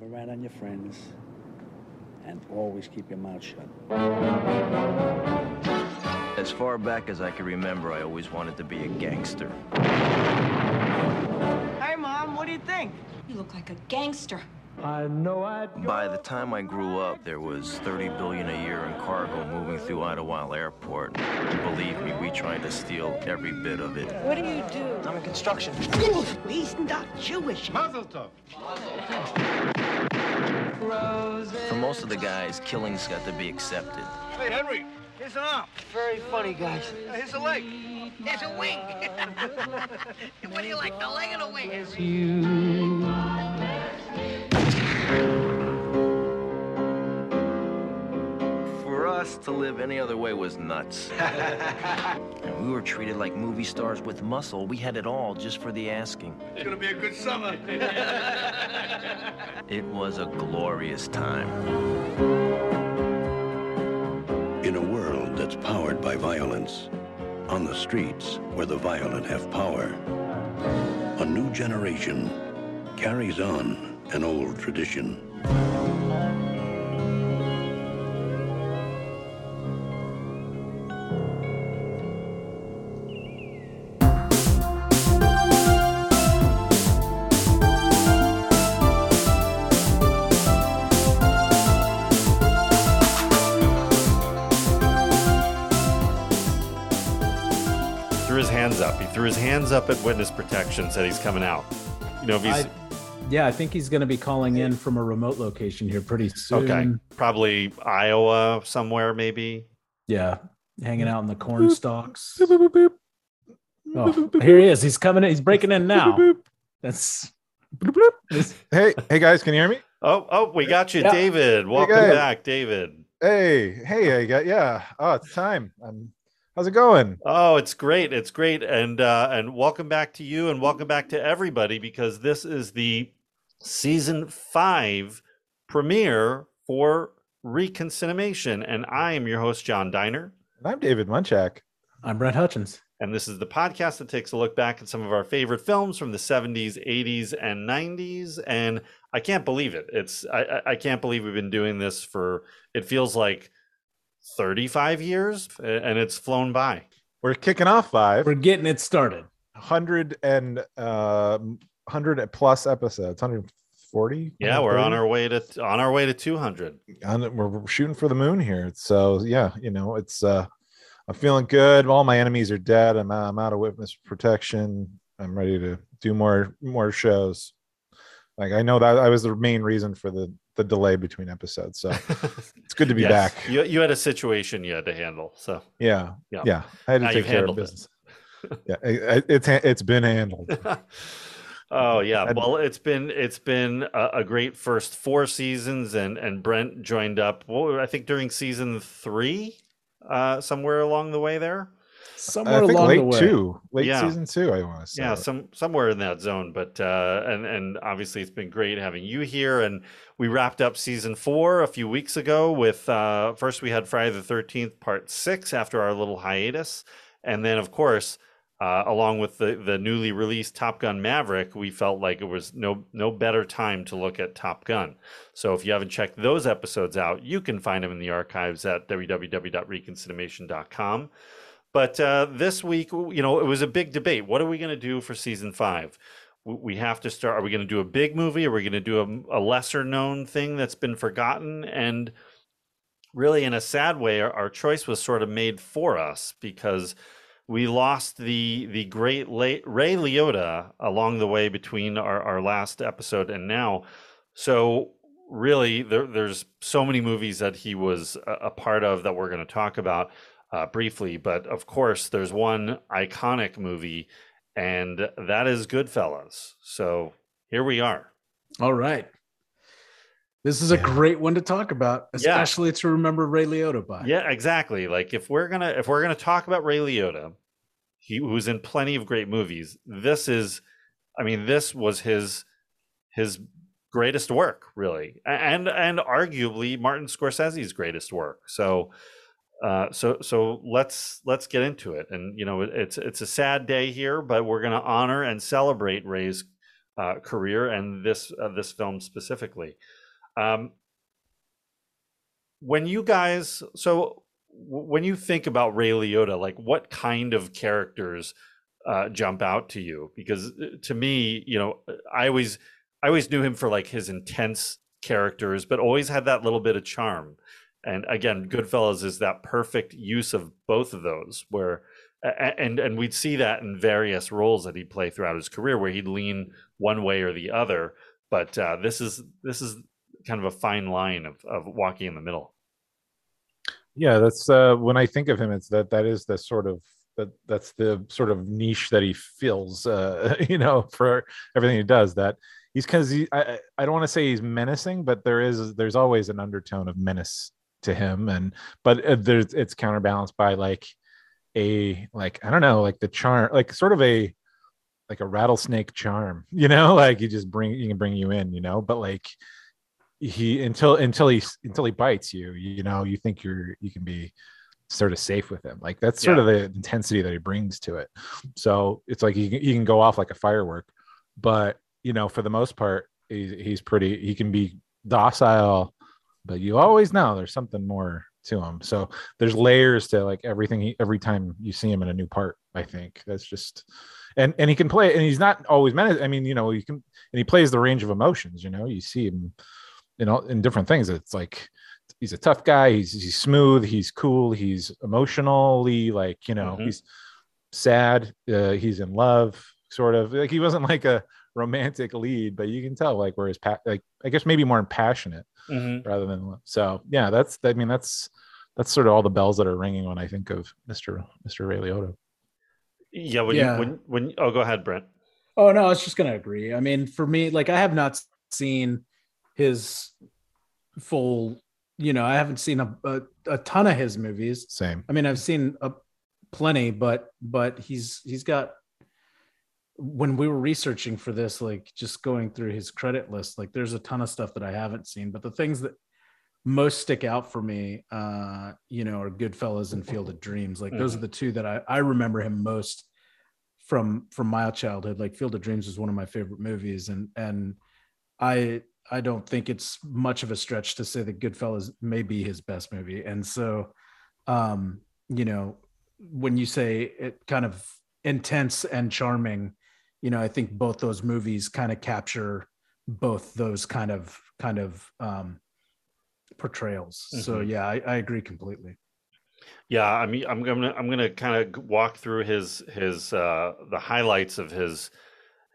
Never rat on your friends. And always keep your mouth shut. As far back as I can remember, I always wanted to be a gangster. Hey, Mom, what do you think? You look like a gangster. I know I'd By the time I grew up, there was 30 billion a year in cargo moving through Idlewild Airport. Believe me, we tried to steal every bit of it. What do you do? I'm in construction. He's not Jewish. For most of the guys, killings got to be accepted. Hey, Henry, here's an arm. Very funny, guys. Uh, Here's a leg. Here's a wing. what do you like, the leg or the wing? Us to live any other way was nuts. and we were treated like movie stars with muscle. We had it all just for the asking. It's gonna be a good summer. It was a glorious time. In a world that's powered by violence, on the streets where the violent have power, a new generation carries on an old tradition. Threw up at witness protection, said he's coming out. You know, if he's I, yeah, I think he's going to be calling in from a remote location here pretty soon. okay, probably Iowa somewhere, maybe. Yeah, hanging out in the corn stalks. Oh, here he is. He's coming in. He's breaking in now. That's This- Hey, hey guys, can you hear me? Oh, oh, we got you, Yeah. David. Welcome guys. back, David. Hey, hey, I got yeah. Oh, it's time. Um, how's it going? Oh, it's great. It's great. And uh and welcome back to you and welcome back to everybody because this is the season 5 premiere for Reconcinimation and I am your host John Diner And I'm David Munchak. I'm Brent Hutchins. and this is the podcast that takes a look back at some of our favorite films from the 70s, 80s and 90s and I can't believe it. It's I I- I can't believe we've been doing this for it feels like 35 years and it's flown by. We're kicking off five We're getting it started. hundred and uh, hundred plus episodes. Hundred forty. Yeah, we're on our way to on our way to 200. on we're shooting for the moon here. So yeah, you know, it's uh I'm feeling good. All my enemies are dead. I'm I'm out of witness protection. I'm ready to do more more shows. Like I know that I was the main reason for the the delay between episodes. So it's good to be Yes, back. You you had a situation you had to handle. So Yeah. Yeah. Yeah. I had to Now take care of handled it. business. yeah. it- it- it's it's been handled. Oh yeah. I'd- Well, it's been it's been a, a great first four seasons, and and Brent joined up. Well, I think during season three, uh, somewhere along the way there. Somewhere I think along late the way. two, late Yeah. season two. I want to say. Yeah, some somewhere in that zone. But uh, and and obviously it's been great having you here. And we wrapped up season four a few weeks ago with uh, first we had Friday the Thirteenth Part Six after our little hiatus, and then of course. Uh, along with the, the newly released Top Gun Maverick, we felt like it was no no better time to look at Top Gun. So if you haven't checked those episodes out, you can find them in the archives at www.reconcinimation.com. But uh, this week, you know, it was a big debate. What are we going to do for season five? We have to start. Are we going to do a big movie? Are we going to do a, a lesser known thing that's been forgotten? And really, in a sad way, our, our choice was sort of made for us because we lost the the great Ray Liotta along the way between our, our last episode and now. So really, there, there's so many movies that he was a, a part of that we're going to talk about uh, briefly. But of course, there's one iconic movie, and that is Goodfellas. So here we are. All right. This is a great one to talk about, Yeah. especially to remember Ray Liotta by. Yeah, exactly. Like if we're gonna if we're gonna talk about Ray Liotta, he who's in plenty of great movies. This is, I mean, this was his his greatest work, really, and and arguably Martin Scorsese's greatest work. So, uh, so so let's let's get into it. And you know, it's it's a sad day here, but we're gonna honor and celebrate Ray's uh, career and this uh, this film specifically. Um, when you guys, so w- when you think about Ray Liotta, like what kind of characters uh, jump out to you? Because uh, to me, you know, I always I always knew him for like his intense characters, but always had that little bit of charm. And again, Goodfellas is that perfect use of both of those, where and and we'd see that in various roles that he'd play throughout his career, where he'd lean one way or the other. But uh, this is this is kind of a fine line of of walking in the middle. Yeah, that's uh, when I think of him, it's that that is the sort of that that's the sort of niche that he fills, uh, you know, for everything he does. That he's because he I, I don't want to say he's menacing, but there is there's always an undertone of menace to him, and but uh, there's it's counterbalanced by like a like I don't know like the charm like sort of a like a rattlesnake charm, you know, like he just bring you can bring you in, you know, but like he until until he until he bites you you know you think you're you can be sort of safe with him like that's sort Yeah. of the intensity that he brings to it so it's like he, can- he can go off like a firework but you know for the most part he's, he's pretty he can be docile but you always know there's something more to him so there's layers to like everything he, every time you see him in a new part i think. That's just and and he can play and he's not always meant i mean you know you can and he plays the range of emotions you know you see him you know in different things. It's like he's a tough guy he's he's smooth he's cool he's emotionally like you know Mhm. he's sad uh, he's in love sort of. Like he wasn't like a romantic lead but you can tell like where his pa- like i guess maybe more passionate Mhm. rather than so yeah that's i mean that's that's sort of all the bells that are ringing when i think of mr mr ray liotta Yeah, when Yeah. you when when oh, go ahead, Brent. Oh no, I was just gonna agree. I mean, for me, like I have not seen his full. You know, I haven't seen a a, a ton of his movies. same I mean, I've seen a plenty, but but he's he's got. When we were researching for this, like just going through his credit list, like there's a ton of stuff that I haven't seen, but the things that most stick out for me, uh, you know, are Goodfellas and Field of Dreams. Like those are the two that I I remember him most from from my childhood. Like field of dreams is one of my favorite movies and and i i don't think it's much of a stretch to say that goodfellas may be his best movie. And so um you know when you say it kind of intense and charming you know i think both those movies kind of capture both those kind of kind of um portrayals. So Mhm. yeah I, I agree completely. Yeah, I mean, I'm gonna I'm gonna kind of walk through his his uh, the highlights of his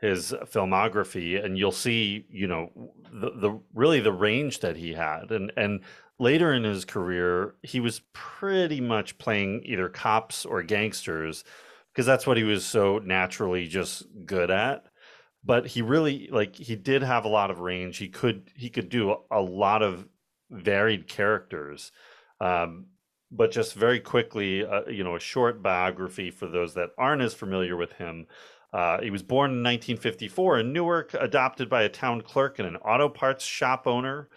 his filmography, and you'll see, you know, the the really the range that he had, and and later in his career, he was pretty much playing either cops or gangsters, because that's what he was so naturally just good at. But he really like he did have a lot of range. He could he could do a lot of varied characters. Um, but just very quickly, uh, you know, a short biography for those that aren't as familiar with him. Uh, he was born in 1954 in Newark, adopted by a town clerk and an auto parts shop owner.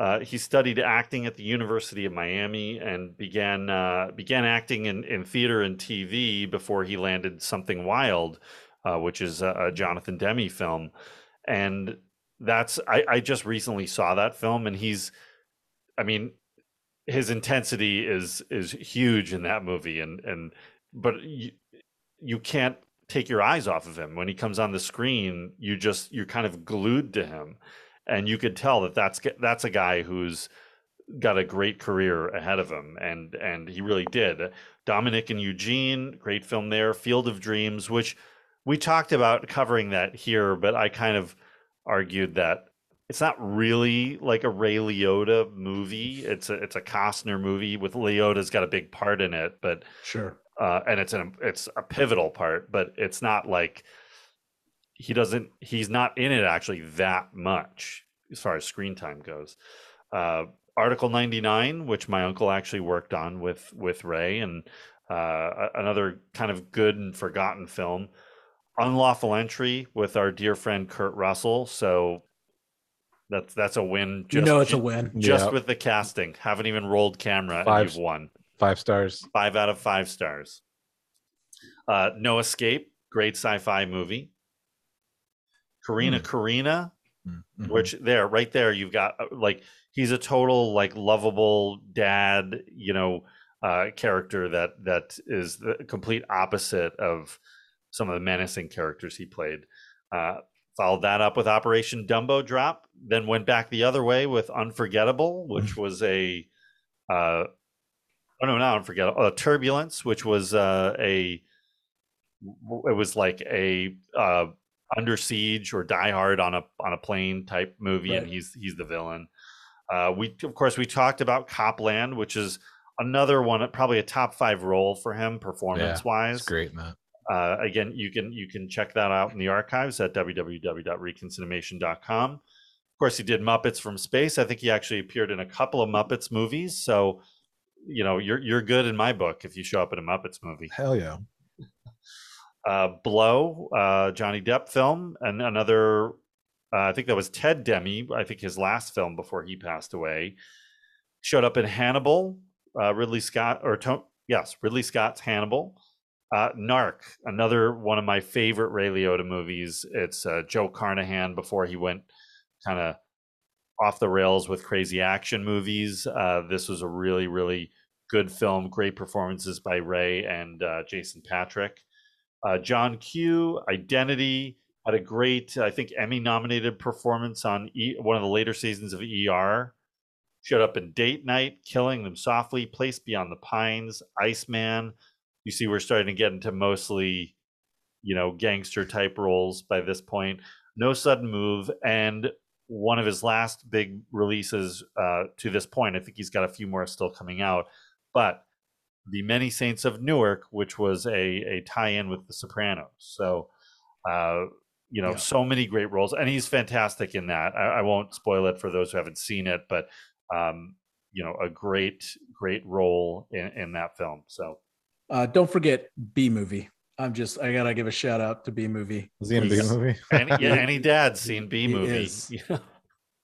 Uh, he studied acting at the University of Miami and began uh, began acting in, in theater and TV before he landed Something Wild, uh, which is a, a Jonathan Demme film. And that's I, I just recently saw that film, and he's, I mean, his intensity is is huge in that movie and and but you, you can't take your eyes off of him when he comes on the screen you just you're kind of glued to him and you could tell that that's that's a guy who's got a great career ahead of him and and he really did. Dominick and eugene great film there. Field of dreams which we talked about covering that here but i kind of argued that it's not really like a Ray Liotta movie. It's a it's a Costner movie with Liotta's got a big part in it, but sure. uh, and it's an it's a pivotal part, but it's not like he doesn't he's not in it actually that much as far as screen time goes. Uh, Article 99, which my uncle actually worked on with with Ray, and uh, another kind of good and forgotten film. Unlawful Entry with our dear friend Kurt Russell. So that's that's a win. you know it's a win Just Yeah. with the casting, haven't even rolled camera, Five- and you've won five stars five out of five stars. Uh, no Escape, great sci-fi movie. Corrina Hmm. Corrina, Mhm. which there, right there, you've got uh, like he's a total like lovable dad, you know, uh, character that that is the complete opposite of some of the menacing characters he played. Uh, followed that up with Operation Dumbo Drop, then went back the other way with Unforgettable, which was a uh, oh no, not Unforgettable, uh, Turbulence, which was uh, a it was like a uh, under siege or die hard on a on a plane type movie and he's he's the villain. Uh we of course we talked about Cop Land which is another one probably a top five role for him performance It's wise great that. uh again you can you can check that out in the archives at www.reconcinimation.com of course he did muppets from space. I think he actually appeared in a couple of muppets movies so you know you're you're good in my book if you show up in a muppets movie. Hell yeah. Uh, Blow, uh, Johnny Depp film, and another. Uh, I think that was Ted Demme. I think his last film before he passed away. Showed up in Hannibal, uh, Ridley Scott, or yes, Ridley Scott's Hannibal. Uh, Narc, another one of my favorite Ray Liotta movies. It's uh, Joe Carnahan before he went kind of off the rails with crazy action movies. Uh, this was a really, really good film. Great performances by Ray and uh, Jason Patric. Uh, John Q, Identity, had a great, I think, Emmy nominated performance on e- one of the later seasons of ER. Showed up in Date Night, Killing Them Softly, Place Beyond the Pines, Iceman. You see, we're starting to get into mostly, you know, gangster type roles by this point. No Sudden Move, and one of his last big releases uh, to this point. I think he's got a few more still coming out, but the Many Saints of Newark, which was a a tie-in with The Sopranos. So, uh, you know, Yeah. so many great roles, and he's fantastic in that. I, I won't spoil it for those who haven't seen it, but um, you know, a great great role in in that film. So, Uh, don't forget Bee Movie. I'm just I gotta give a shout out to Bee Movie. Was he in a big movie? any, yeah, any dad's seen B He movie. is.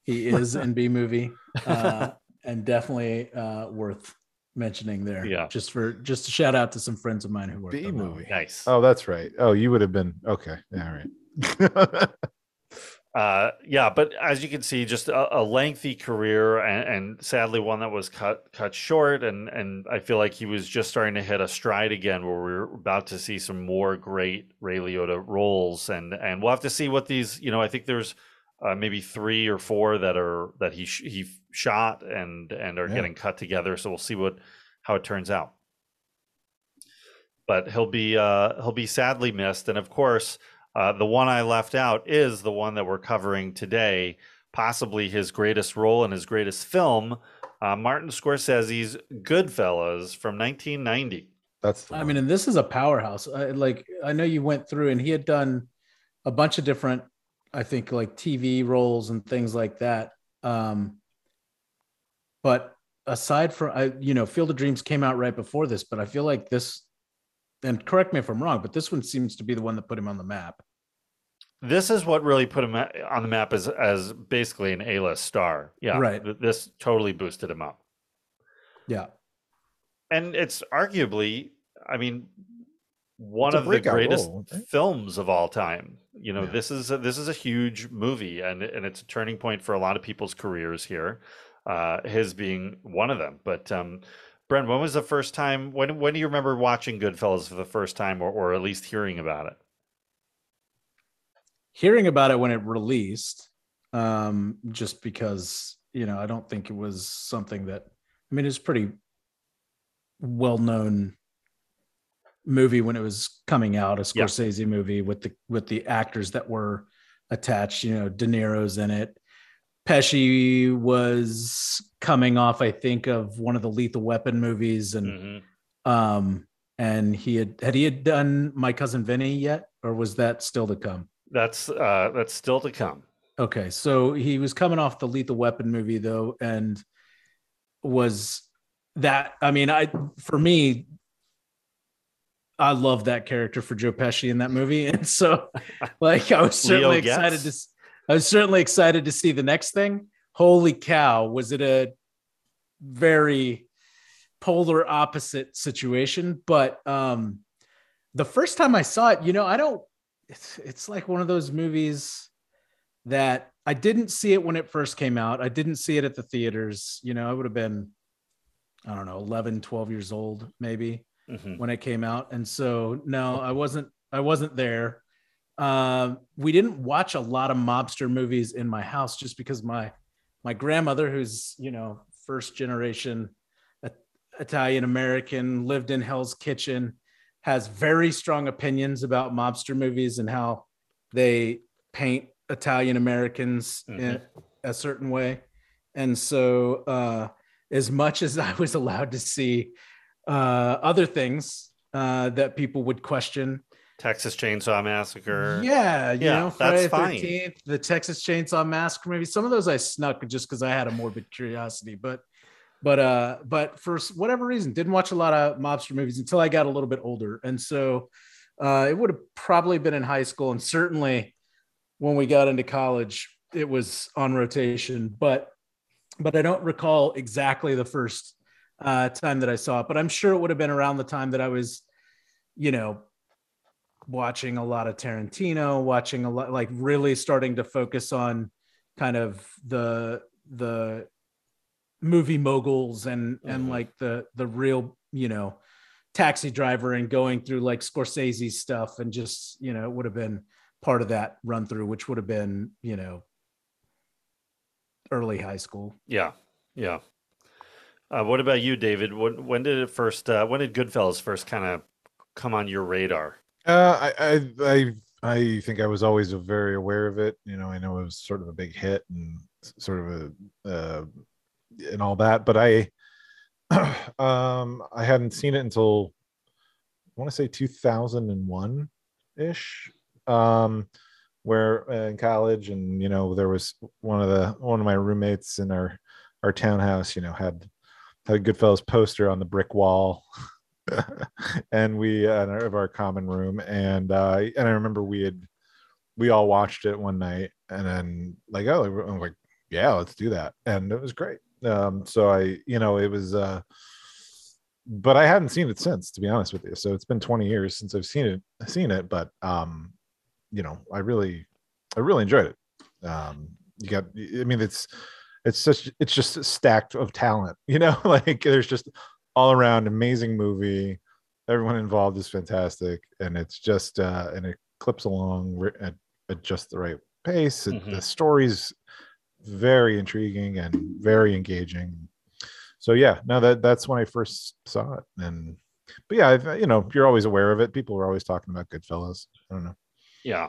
He is in Bee Movie, uh, and definitely uh, worth mentioning there. Yeah. just for just a shout out to some friends of mine who worked B on that movie. Nice. Oh, that's right. Oh, you would have been okay. Yeah, all right. uh yeah but as you can see just a, a lengthy career and, and sadly one that was cut cut short and and i feel like he was just starting to hit a stride again where we're about to see some more great ray liotta roles and and we'll have to see what these you know i think there's uh, maybe three or four that are that he sh- he shot and and are Yeah. getting cut together so we'll see what how it turns out but he'll be uh he'll be sadly missed and of course uh, the one I left out is the one that we're covering today, possibly his greatest role and his greatest film, uh, Martin Scorsese's Goodfellas from 1990. That's I mean, and this is a powerhouse. I, like I know you went through, and he had done a bunch of different, I think, like TV roles and things like that. Um, but aside from, I, you know, Field of Dreams came out right before this, but I feel like this, and correct me if I'm wrong, but this one seems to be the one that put him on the map. This is what really put him on the map as as basically an A-list star. Yeah, Right. This totally boosted him up, Yeah, and it's arguably, I mean, one of the greatest role, right? films of all time. You know, Yeah. this is a, this is a huge movie, and and it's a turning point for a lot of people's careers here. Uh, his being one of them. But um, Brent, when was the first time? When when do you remember watching Goodfellas for the first time, or or at least hearing about it? hearing about it when it released, um, just because you know I don't think it was something that I mean it's pretty well known movie when it was coming out, a Yeah. Scorsese movie with the with the actors that were attached. You know, De Niro's in it. Pesci was coming off, I think, of one of the Lethal Weapon movies, and Mhm. um, and he had had he had done My Cousin Vinny yet, or was that still to come? That's uh, that's still to come. Okay, so he was coming off the Lethal Weapon movie though, and was that? I mean, I for me, I love that character for Joe Pesci in that movie, and so like I was certainly excited to. I was certainly excited to see the next thing. Holy cow! Was it a very polar opposite situation? But um, the first time I saw it, you know, I don't. It's it's like one of those movies that I didn't see it when it first came out. I didn't see it at the theaters. You know, I would have been, I don't know, 11, 12 years old, maybe Mhm. when it came out. And so, no, I wasn't, I wasn't there. Um, we didn't watch a lot of mobster movies in my house just because my, my grandmother, who's, you know, first generation Italian American, lived in Hell's Kitchen, has very strong opinions about mobster movies and how they paint Italian Americans in a certain way. And so, uh, as much as I was allowed to see uh, other things uh, that people would question, Texas Chainsaw Massacre. yeah, you Yeah, know, that's Friday the fine. the Texas Chainsaw Massacre, maybe some of those I snuck just because I had a morbid curiosity, but but uh but for whatever reason didn't watch a lot of mobster movies until i got a little bit older and so uh it would have probably been in high school and certainly when we got into college it was on rotation but but i don't recall exactly the first uh time that i saw it but i'm sure it would have been around the time that i was you know watching a lot of tarantino watching a lot like really starting to focus on kind of the the movie moguls and and Mhm. like the the real you know taxi driver and going through like Scorsese stuff and just you know it would have been part of that run through which would have been you know early high school Yeah, yeah. Uh, what about you, David? When when did it first? Uh, when did Goodfellas first kind of come on your radar? Uh, I, I, I, I think I was always very aware of it. You know, I know it was sort of a big hit and sort of a, uh, and all that, but I, um, I hadn't seen it until I want to say 2001 ish, um, where uh, in college, and you know, there was one of the one of my roommates in our our townhouse, you know, had had a Goodfellas poster on the brick wall. and we uh, of our common room. And uh and i remember we had we all watched it one night. And then like oh i'm like yeah let's do that. And it was great. Um so i you know it was uh but i hadn't seen it since to be honest with you. So it's been 20 years since i've seen it seen it but um you know i really i really enjoyed it. Um you got i mean it's it's such it's just stacked of talent you know like there's just all around amazing movie. Everyone involved is fantastic and it's just uh and it clips along at, at just the right pace. And the story's very intriguing and very engaging. So yeah no that that's when i first saw it and but yeah I've, you know you're always aware of it. People were always talking about goodfellas. I don't know. Yeah.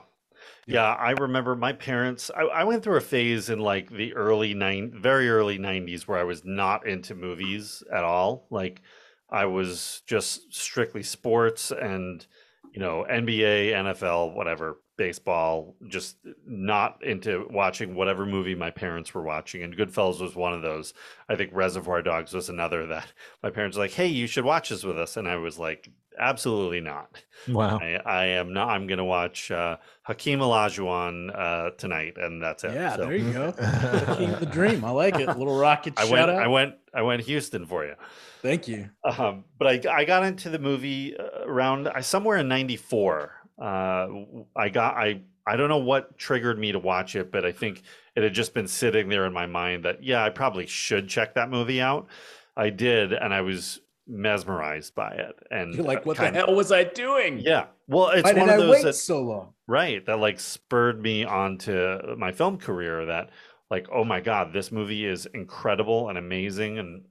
Yeah, I remember my parents. I, I went through a phase in like the early nine, very early '90s, where I was not into movies at all. Like, I was just strictly sports and, you know, NBA, NFL, whatever, baseball. Just not into watching whatever movie my parents were watching. And Goodfellas was one of those. I think Reservoir Dogs was another that my parents were like, "Hey, you should watch this with us," and I was like, "Absolutely not." wow I, I am not. I'm going to watch uh, Hakeem Olajuwon uh, tonight, and that's it. yeah So, there you go Keep the dream i like it little rocket I went. out I went. I went Houston for you. thank you Um, but I, I got into the movie uh, around I somewhere in '94. Uh, I got I I don't know what triggered me to watch it, but I think it had just been sitting there in my mind that yeah, I probably should check that movie out. I did, and I was mesmerized by it. And you're like uh, what the hell was i doing Yeah, well, it's why did one of i those wait that so long right that like spurred me onto my film career that like oh my god this movie is incredible and amazing and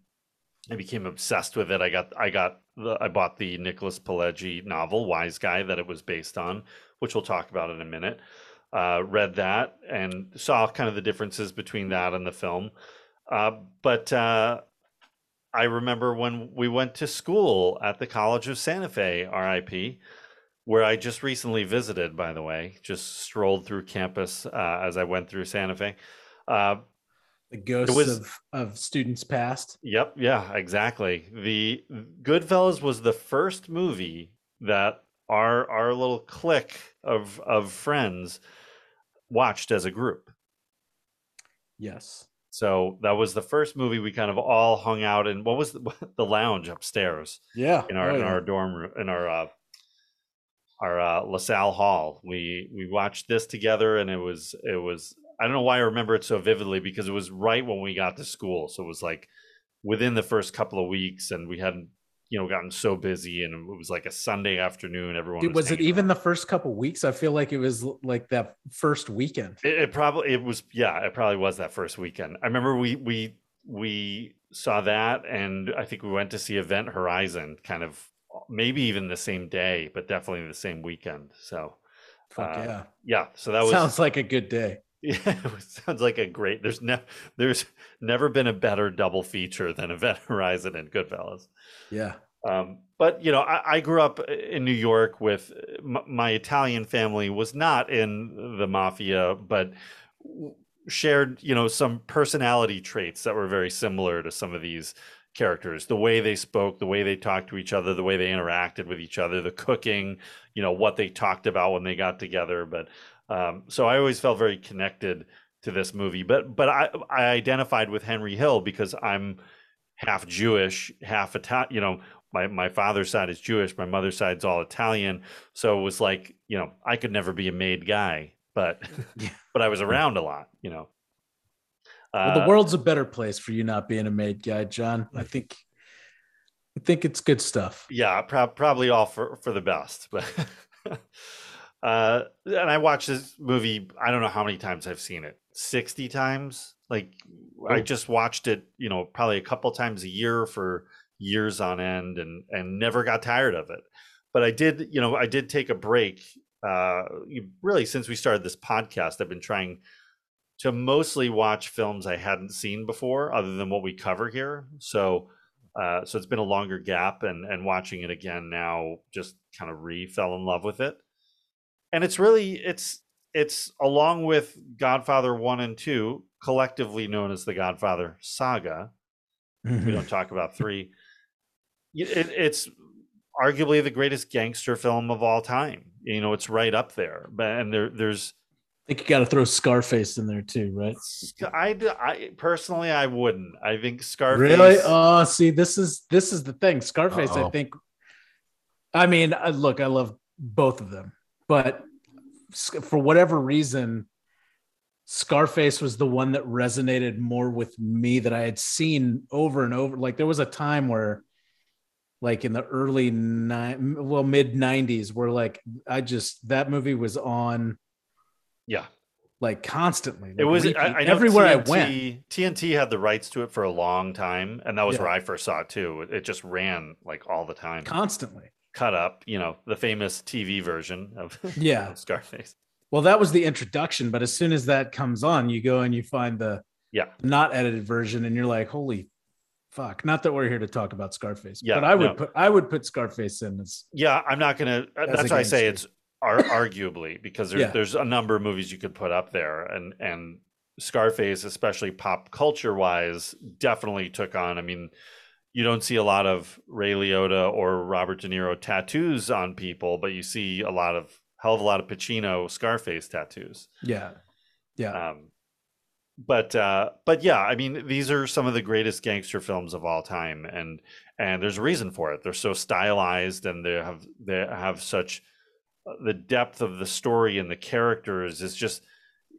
i became obsessed with it i got i got the i bought the nicholas pileggi novel Wiseguy that it was based on which we'll talk about in a minute uh, read that and saw kind of the differences between that and the film uh, but uh, i remember when we went to school at the college of santa fe rip where I just recently visited, by the way, just strolled through campus uh, as I went through Santa Fe. The ghosts was- of of students past yep, yeah, exactly. The Goodfellas was the first movie that our our little clique of of friends watched as a group. yes So that was the first movie we kind of all hung out in. What was the, the lounge upstairs? yeah in our Oh, in our dorm room in our uh our uh LaSalle hall. We we watched this together and it was it was I don't know why I remember it so vividly because it was right when we got to school. So it was like within the first couple of weeks, and we hadn't, you know, gotten so busy, and it was like a Sunday afternoon. Everyone Dude, was it even out. the first couple of weeks? I feel like it was like that first weekend. It, it probably it was yeah, it probably was that first weekend. I remember we we we saw that, and I think we went to see Event Horizon, kind of maybe even the same day, but definitely the same weekend. So Fuck Uh, yeah. yeah, so that was Sounds like a good day. Yeah, it sounds like a great. There's never there's never been a better double feature than Event Horizon and Goodfellas. Yeah. Um, but you know, I, I grew up in New York with m- my Italian family was not in the mafia, but w- shared you know some personality traits that were very similar to some of these characters. The way they spoke, the way they talked to each other, the way they interacted with each other, the cooking, you know, what they talked about when they got together. But um, so I always felt very connected to this movie. But but I I identified with Henry Hill because I'm half Jewish, half Italian. You know, my my father's side is Jewish, my mother's side's all Italian. So it was like, you know, I could never be a made guy, but but I was around a lot. You know. Well, the Uh, world's a better place for you not being a made guy, John. I think I think it's good stuff. yeah prob probably all for for the best but uh and i watched this movie i don't know how many times i've seen it 60 times like i Oh. just watched it you know probably a couple times a year for years on end and and never got tired of it but i did you know i did take a break uh you- really since we started this podcast i've been trying to mostly watch films i hadn't seen before other than what we cover here so uh, so it's been a longer gap, and and watching it again now, just kind of re fell in love with it. And it's really it's it's along with Godfather one and two, collectively known as the Godfather saga. We don't mm-hmm. talk about three. It, it's arguably the greatest gangster film of all time. You know, it's right up there. But and there there's I think you got to throw Scarface in there too, right? I, I personally I wouldn't. I think Scarface. Really? Oh, see, this is this is the thing. Scarface, I Uh-oh. think. I mean, I- look, I love both of them, but for whatever reason, Scarface was the one that resonated more with me that I had seen over and over. Like there was a time where, like in the early nine, well, mid '90s, where like I just that movie was on yeah. like constantly. It was I, I everywhere I TNT went. TNT had the rights to it for a long time, and that was Yeah. where I first saw it too. It just ran like all the time, Constantly. Cut up. You know, the famous TV version of Yeah. of Scarface. Well, that was the introduction, but as soon as that comes on, you go and you find the Yeah. not edited version, and you're like, "Holy fuck!" Not that we're here to talk about Scarface, Yeah, but I would no. put I would put Scarface in as Yeah, I'm not gonna. uh, That's why I say it's ar- arguably because there's Yeah. there's a number of movies you could put up there, and and Scarface, especially pop culture wise, definitely took on. I mean, you don't see a lot of Ray Liotta or Robert De Niro tattoos on people, but you see a lot of hell of a lot of Pacino Scarface tattoos. yeah, yeah, Um, but uh, but yeah, I mean, these are some of the greatest gangster films of all time, and and there's a reason for it. They're so stylized, and they have they have such uh, the depth of the story and the characters is just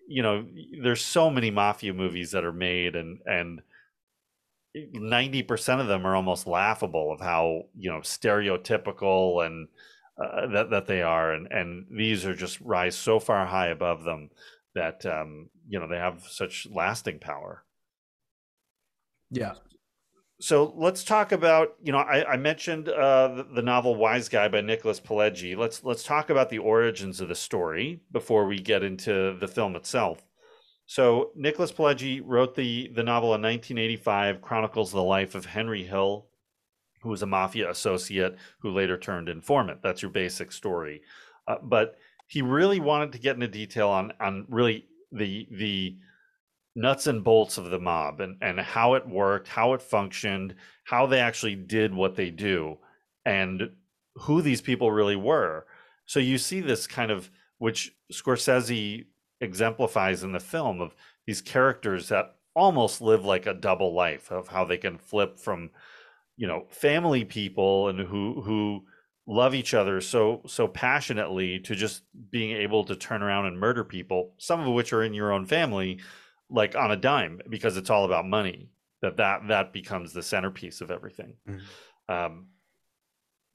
you know there's so many mafia movies that are made and and 90% of them are almost laughable of how you know stereotypical and uh, that that they are and and these are just rise so far high above them that um you know they have such lasting power. Yeah. so let's talk about you know i, I mentioned uh the, the novel Wiseguy by nicholas pileggi. Let's let's talk about the origins of the story before we get into the film itself so nicholas pileggi wrote the the novel in 1985 chronicles the life of henry hill who was a mafia associate who later turned informant that's your basic story uh, but he really wanted to get into detail on on really the the nuts and bolts of the mob and, and how it worked, how it functioned, how they actually did what they do, and who these people really were. So you see this kind of, which Scorsese exemplifies in the film, of these characters that almost live like a double life of how they can flip from, you know, family people and who who love each other so so passionately to just being able to turn around and murder people some of which are in your own family like on a dime because it's all about money that that that becomes the centerpiece of everything. Um,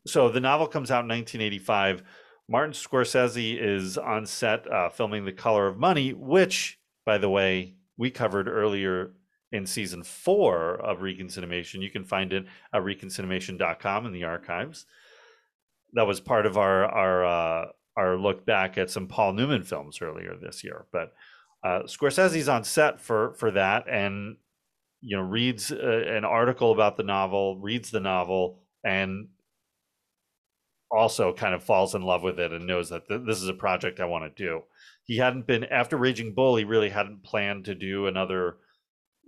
so the novel comes out in 1985 martin scorsese is on set uh, filming the color of money which by the way we covered earlier in season four of Reconcinimation you can find it at reconcinimation.com in the archives that was part of our our uh, our look back at some Paul Newman films earlier this year. But uh, Scorsese's on set for for that, and you know reads uh, an article about the novel, reads the novel, and also kind of falls in love with it and knows that th- this is a project I want to do. He hadn't been after Raging Bull. He really hadn't planned to do another,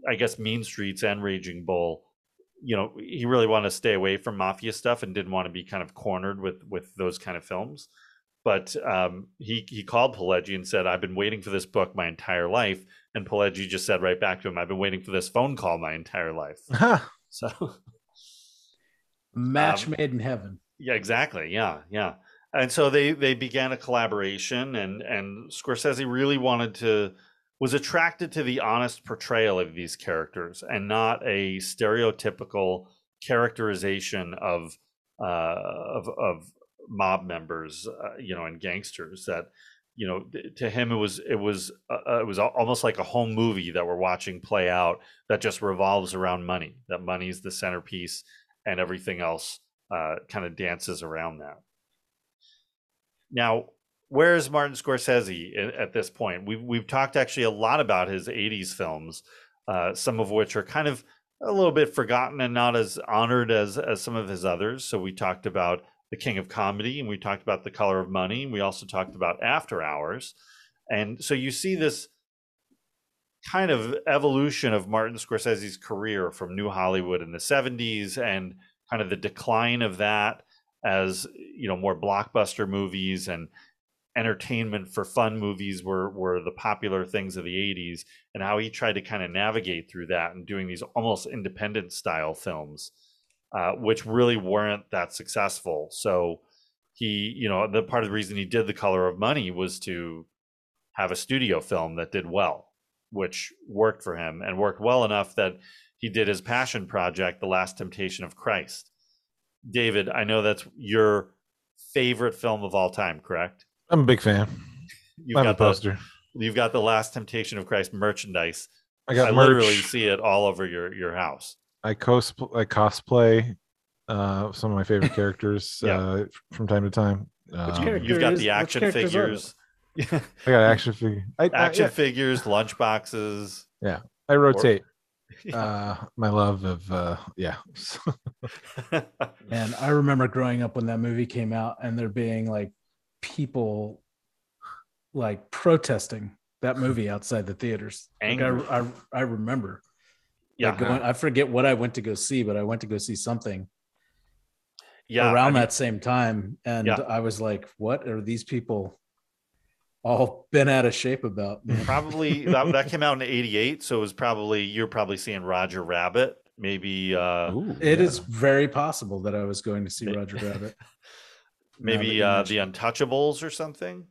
I guess, Mean Streets and Raging Bull you know he really wanted to stay away from mafia stuff and didn't want to be kind of cornered with with those kind of films but um, he he called Pileggi and said I've been waiting for this book my entire life and Pileggi just said right back to him I've been waiting for this phone call my entire life so Match Um, made in heaven. Yeah exactly yeah yeah and so they they began a collaboration and and Scorsese really wanted to was attracted to the honest portrayal of these characters and not a stereotypical characterization of uh, of of mob members, uh, you know, and gangsters. That you know, to him it was it was uh, uh, it was almost like a home movie that we're watching play out that just revolves around money. That money is the centerpiece, and everything else uh, kind of dances around that. Now, where's Martin Scorsese at this point? We've we've talked actually a lot about his '80s films, uh, some of which are kind of a little bit forgotten and not as honored as as some of his others. So we talked about The King of Comedy, and we talked about The Color of Money, and we also talked about After Hours. And so you see this kind of evolution of Martin Scorsese's career from New Hollywood in the 70s and kind of the decline of that as you know more blockbuster movies and entertainment for fun movies were were the popular things of the 80s and how he tried to kind of navigate through that and doing these almost independent style films uh, which really weren't that successful. So he you know the part of the reason he did the color of money was to have a studio film that did well which worked for him and worked well enough that he did his passion project the last temptation of christ david i know that's your favorite film of all time correct I'm a big fan. You've I have a got the poster. you've got the Last Temptation of Christ merchandise. I got literally merch. see it all over your your house. I cos I cosplay uh, some of my favorite characters Yeah. uh, from time to time. Um, You've got the action figures, I got action figure. I, I, action yeah, figures, lunch boxes. Yeah, I rotate uh, my love of uh, yeah. And I remember growing up when that movie came out and there being like people like protesting that movie outside the theaters. Like I, I, I remember. yeah, Like going, I forget what I went to go see, but I went to go see something yeah. around I mean, that same time. And Yeah. I was like, what are these people all been out of shape about? man? probably that, that came out in '88, so it was probably you're probably seeing Roger Rabbit, maybe uh Ooh, It yeah. is very possible that I was going to see Roger Rabbit. maybe uh the Untouchables or something.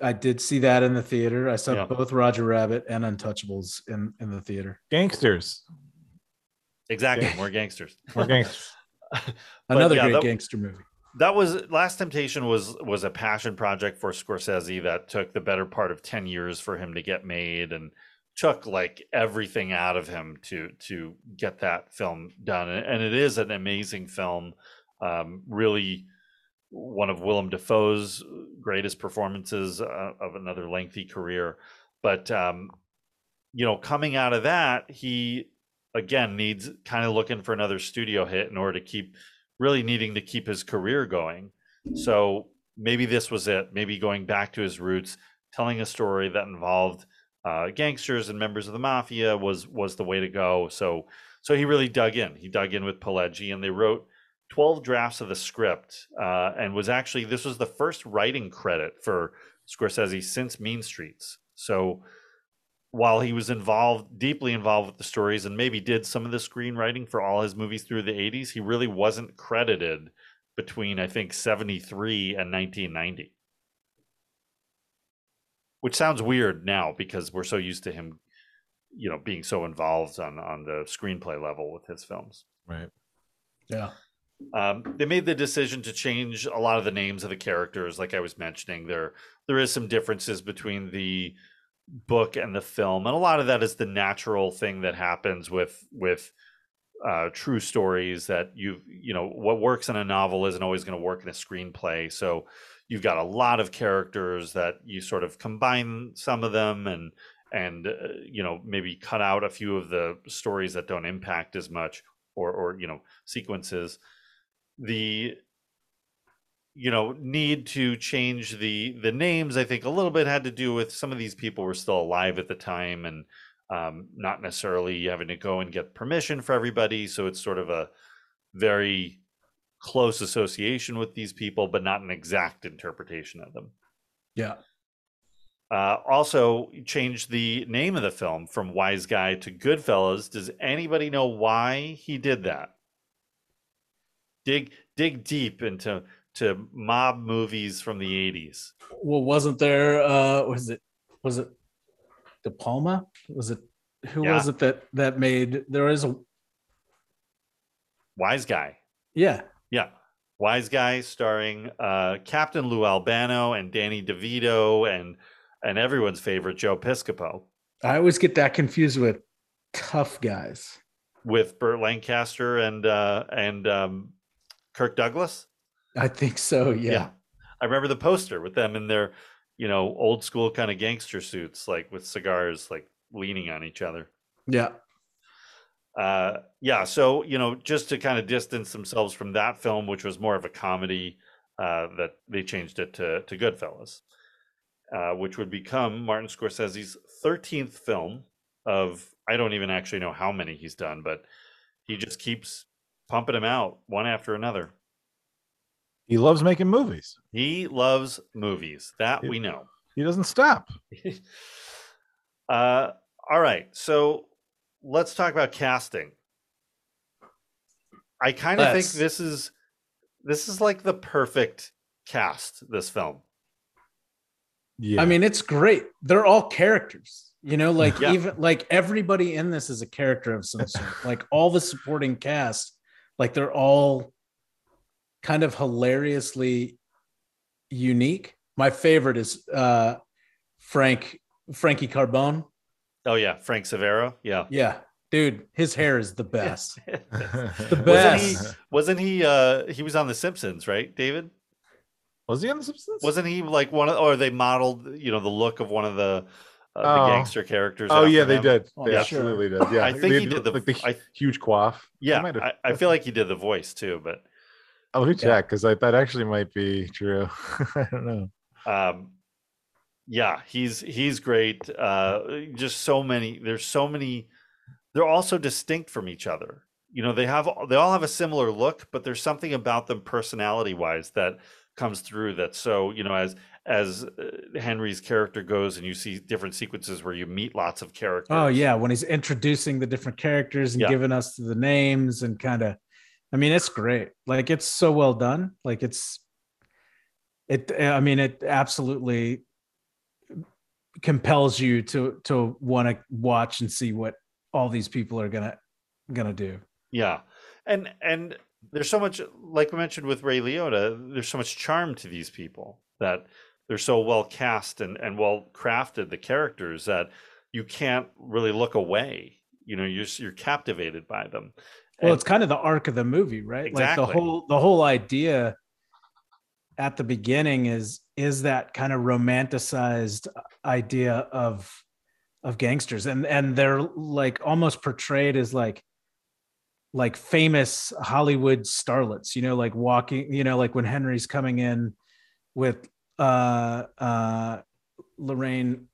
I did see that in the theater. I saw Yeah. both Roger Rabbit and Untouchables in, in the theater. gangsters. Exactly, Okay. more gangsters. More gangsters. Another yeah, great that- gangster movie. That was last temptation was was a passion project for scorsese that took the better part of 10 years for him to get made and took like everything out of him to to get that film done. And, and it is an amazing film. Um, really one of willem dafoe's greatest performances uh, of another lengthy career. But um, you know coming out of that he again needs kind of looking for another studio hit in order to keep really needing to keep his career going. So maybe this was it. Maybe going back to his roots, telling a story that involved uh, gangsters and members of the mafia was was the way to go. So so he really dug in. He dug in with Pileggi, and they wrote twelve drafts of the script, uh, and was actually this was the first writing credit for Scorsese since Mean Streets. So while he was involved deeply involved with the stories and maybe did some of the screenwriting for all his movies through the 80s he really wasn't credited between I think 73 and 1990. Which sounds weird now because we're so used to him, you know, being so involved on on the screenplay level with his films. Right. Yeah. Um, they made the decision to change a lot of the names of the characters, like I was mentioning. There, there is some differences between the book and the film, and a lot of that is the natural thing that happens with with uh, true stories. That you you know what works in a novel isn't always going to work in a screenplay. So you've got a lot of characters that you sort of combine some of them and and uh, you know maybe cut out a few of the stories that don't impact as much or or you know sequences the you know need to change the the names i think a little bit had to do with some of these people were still alive at the time and um, not necessarily having to go and get permission for everybody. So it's sort of a very close association with these people but not an exact interpretation of them. Yeah. uh, also changed the name of the film from wise guy to goodfellas. Does anybody know why he did that? Dig dig deep into to mob movies from the 80s Well, wasn't there? Uh, was it? Was it De Palma? Was it? Who Yeah. was it that that made? There is a wise guy yeah. yeah wise guy starring uh, captain lou albano and danny devito and and everyone's favorite joe piscopo I always get that confused with tough guys. with burt lancaster and uh and um kirk douglas I think so. Yeah. I remember the poster with them in their, you know, old school kind of gangster suits, like with cigars, like leaning on each other. Yeah. Uh, yeah. So, you know, just to kind of distance themselves from that film, which was more of a comedy, uh, that they changed it to, to Goodfellas, uh, which would become Martin Scorsese's 13th film of, I don't even actually know how many he's done, but he just keeps pumping them out one after another. He loves making movies. He loves movies. That we know. He doesn't stop. uh, all right. So let's talk about casting. I kind of think this is this is like the perfect cast. This film. Yeah. I mean, it's great. They're all characters. You know, like Yeah. even like everybody in this is a character of some sort. like all the supporting cast, like they're all kind of hilariously unique. My favorite is uh Frank Frankie Carbone. Oh yeah, Frank Sivero. Yeah. Yeah, dude, his hair is the best. the Wasn't best. he? Wasn't he? Uh, he was on The Simpsons, right, David? was he on The Simpsons? Wasn't he like one of, or they modeled, you know, the look of one of the uh, Oh. the gangster characters? Oh after yeah, they them? did. Oh, They yeah. absolutely did. Yeah, I think They he did the- like the I- huge quaff. Yeah, I, I feel like he did the voice too, but let me Yeah. check because that actually might be true. I don't know. um yeah he's he's great uh just so many there's so many they're also distinct from each other you know they have they all have a similar look but there's something about them personality wise that comes through that so you know as as uh, henry's character goes and you see different sequences where you meet lots of characters Oh yeah, when he's introducing the different characters and Yeah. giving us the names and kind of I mean it's great. Like it's so well done. Like it's it I mean it absolutely compels you to to want to watch and see what all these people are going to do. Yeah, and and there's so much, like we mentioned with Ray Liotta, there's so much charm to these people that they're so well cast and and well crafted the characters that you can't really look away. You know, you're you're captivated by them. Well, it's kind of the arc of the movie, right? Exactly. Like the whole the whole idea at the beginning is is that kind of romanticized idea of of gangsters and and they're like almost portrayed as like like famous Hollywood starlets, you know, like walking, you know, like when Henry's coming in with uh uh Lorraine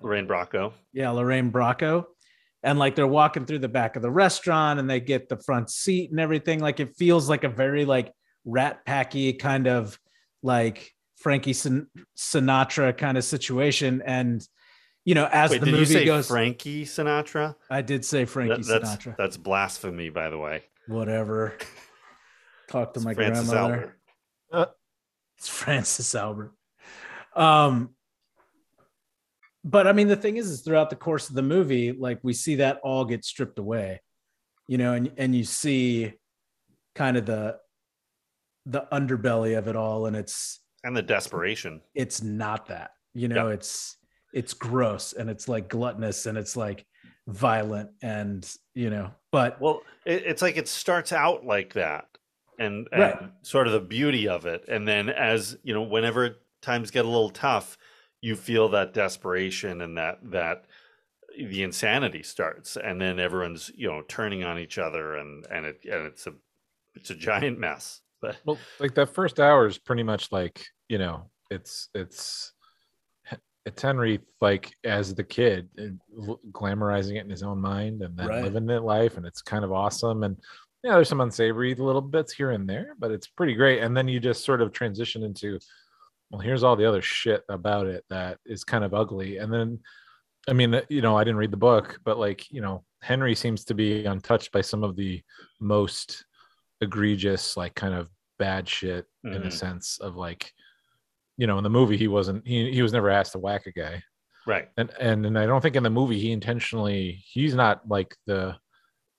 Lorraine Bracco. yeah, Lorraine Bracco. And like they're walking through the back of the restaurant and they get the front seat and everything. Like it feels like a very like rat packy kind of like Frankie Sin- Sinatra kind of situation. And you know, as Wait, the movie goes, Frankie Sinatra? I did say Frankie That- that's Sinatra. that's blasphemy, by the way. Whatever. Talk to It's my Francis grandmother. Albert. It's Francis Albert. Um, but I mean, the thing is, is throughout the course of the movie, like we see that all get stripped away, you know, and and you see kind of the the underbelly of it all, and it's and the desperation. it's not that, you know, it's it's gross and it's like gluttonous and it's like violent and you know, but Well, it, it's like it starts out like that, and, and Right. sort of the beauty of it, and then as you know, whenever times get a little tough, you feel that desperation and that that the insanity starts, and then everyone's you know turning on each other, and and it and it's a it's a giant mess. But Well, like that first hour is pretty much like you know, it's it's it's Henry like as the kid, uh, glamorizing it in his own mind, and then Right. living that life, and it's kind of awesome. And yeah, there's some unsavory little bits here and there, but it's pretty great. And then you just sort of transition into, well, here's all the other shit about it that is kind of ugly. And then, I mean, you know, I didn't read the book, but like, you know, Henry seems to be untouched by some of the most egregious, like kind of bad shit in Mhm. a sense of like, you know, in the movie he wasn't he he was never asked to whack a guy. right, And and and I don't think in the movie he intentionally he's not like the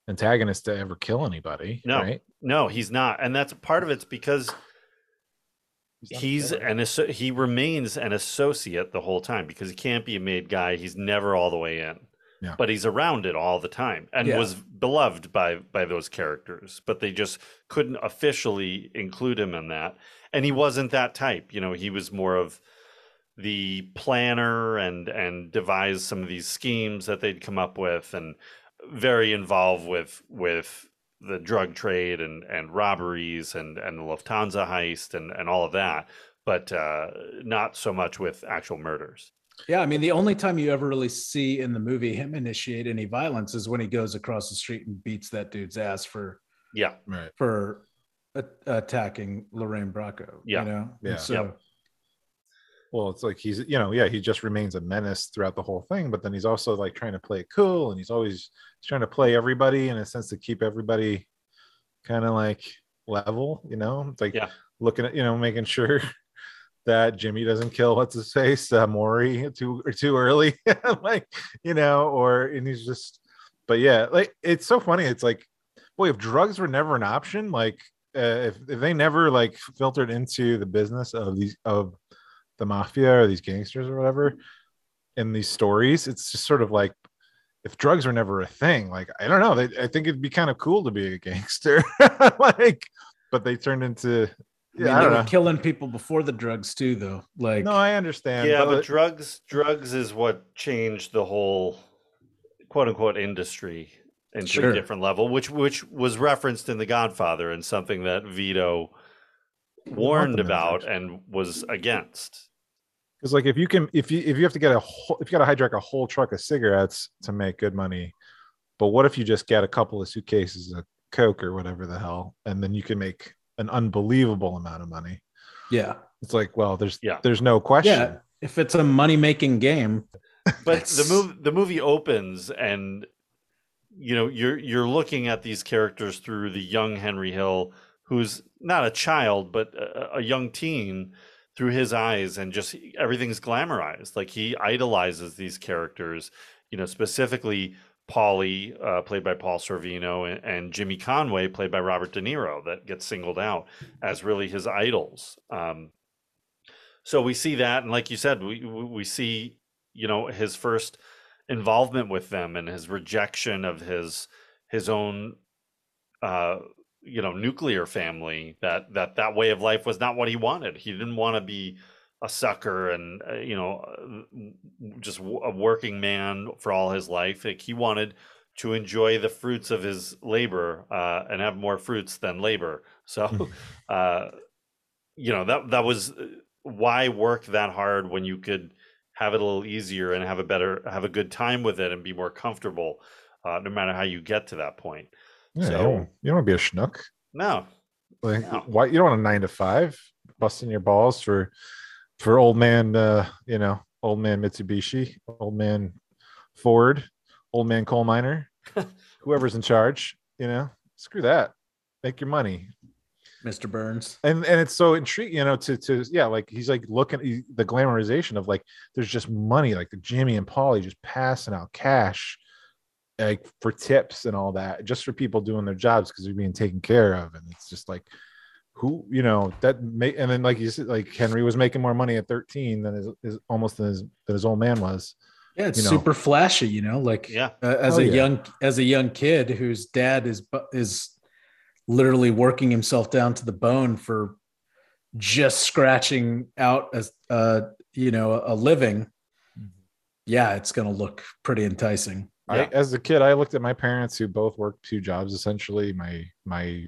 antagonist to ever kill anybody. No. Right. no, he's not, and that's part of it's because he's an asso- he remains an associate the whole time because he can't be a made guy. He's never all the way in. Yeah. But he's around it all the time and Yeah. was beloved by by those characters, but they just couldn't officially include him in that. And he wasn't that type, you know, he was more of the planner and and devised some of these schemes that they'd come up with and very involved with with the drug trade and and robberies and and the Lufthansa heist and and all of that, but uh, not so much with actual murders. Yeah, I mean, the only time you ever really see in the movie him initiate any violence is when he goes across the street and beats that dude's ass for Yeah, Right. for a- attacking Lorraine Bracco. Yeah. you know. And Yeah. So Yep. Well, it's like he's you know, yeah, he just remains a menace throughout the whole thing, but then he's also like trying to play it cool and he's always trying to play everybody in a sense to keep everybody kind of like level, you know? It's like Yeah. looking at, you know, making sure that Jimmy doesn't kill what's his face, uh, Morrie too or too early. like, you know, or and he's just but yeah, like it's so funny. It's like, boy, if drugs were never an option, like uh, if, if they never like filtered into the business of these of the mafia or these gangsters or whatever in these stories, it's just sort of like if drugs were never a thing, like I don't know, they, I think it'd be kind of cool to be a gangster, like, but they turned into I mean, yeah, I they don't were know. killing people before the drugs too, though. Like, No, I understand. yeah, but but drugs drugs is what changed the whole quote unquote industry into Sure. a different level, which which was referenced in The Godfather and something that Vito warned about injured. and was against. Because like if you can if you if you have to get a whole if you got to hijack a whole truck of cigarettes to make good money, but what if you just get a couple of suitcases of coke or whatever the hell, and then you can make an unbelievable amount of money. yeah, It's like, well, there's Yeah. there's no question. yeah. If it's a money making game, But the That's- movie the movie opens and you know you're you're looking at these characters through the young Henry Hill, who's not a child but a, a young teen, through his eyes, and just everything's glamorized. Like he idolizes these characters. You know, specifically Paulie, uh, played by Paul Sorvino, and, and Jimmy Conway, played by Robert De Niro, that gets singled out as really his idols. Um, so we see that, and like you said, we we see you know his first involvement with them and his rejection of his his own uh you know nuclear family that that that way of life was not what he wanted. He didn't want to be a sucker and uh, you know uh, just a working man for all his life. Like he wanted to enjoy the fruits of his labor uh and have more fruits than labor. So uh you know that that was uh, why work that hard when you could have it a little easier and have a better have a good time with it and be more comfortable uh, no matter how you get to that point Yeah, you, So- don't, you don't want to be a schnook. no Like, No. why you don't want a nine to five busting your balls for for old man, uh, you know, old man Mitsubishi, old man Ford, old man coal miner, whoever's in charge. You know, screw that. Make your money. Mr. Burns. and and it's so intriguing, you know, to to yeah, like he's like looking he, the glamorization of like there's just money, like the Jimmy and Paulie just passing out cash, like for tips and all that, just for people doing their jobs because they're being taken care of, and it's just like who you know that may and then like you said, like Henry was making more money at 13 than his, his almost than his than his old man was. Yeah, it's you know. super flashy, you know, like Yeah. uh, as Oh, a yeah. young as a young kid whose dad is bu- is literally working himself down to the bone for just scratching out as uh you know a living. Yeah, it's going to look pretty enticing. I, as a kid, I looked at my parents who both worked two jobs essentially. My my,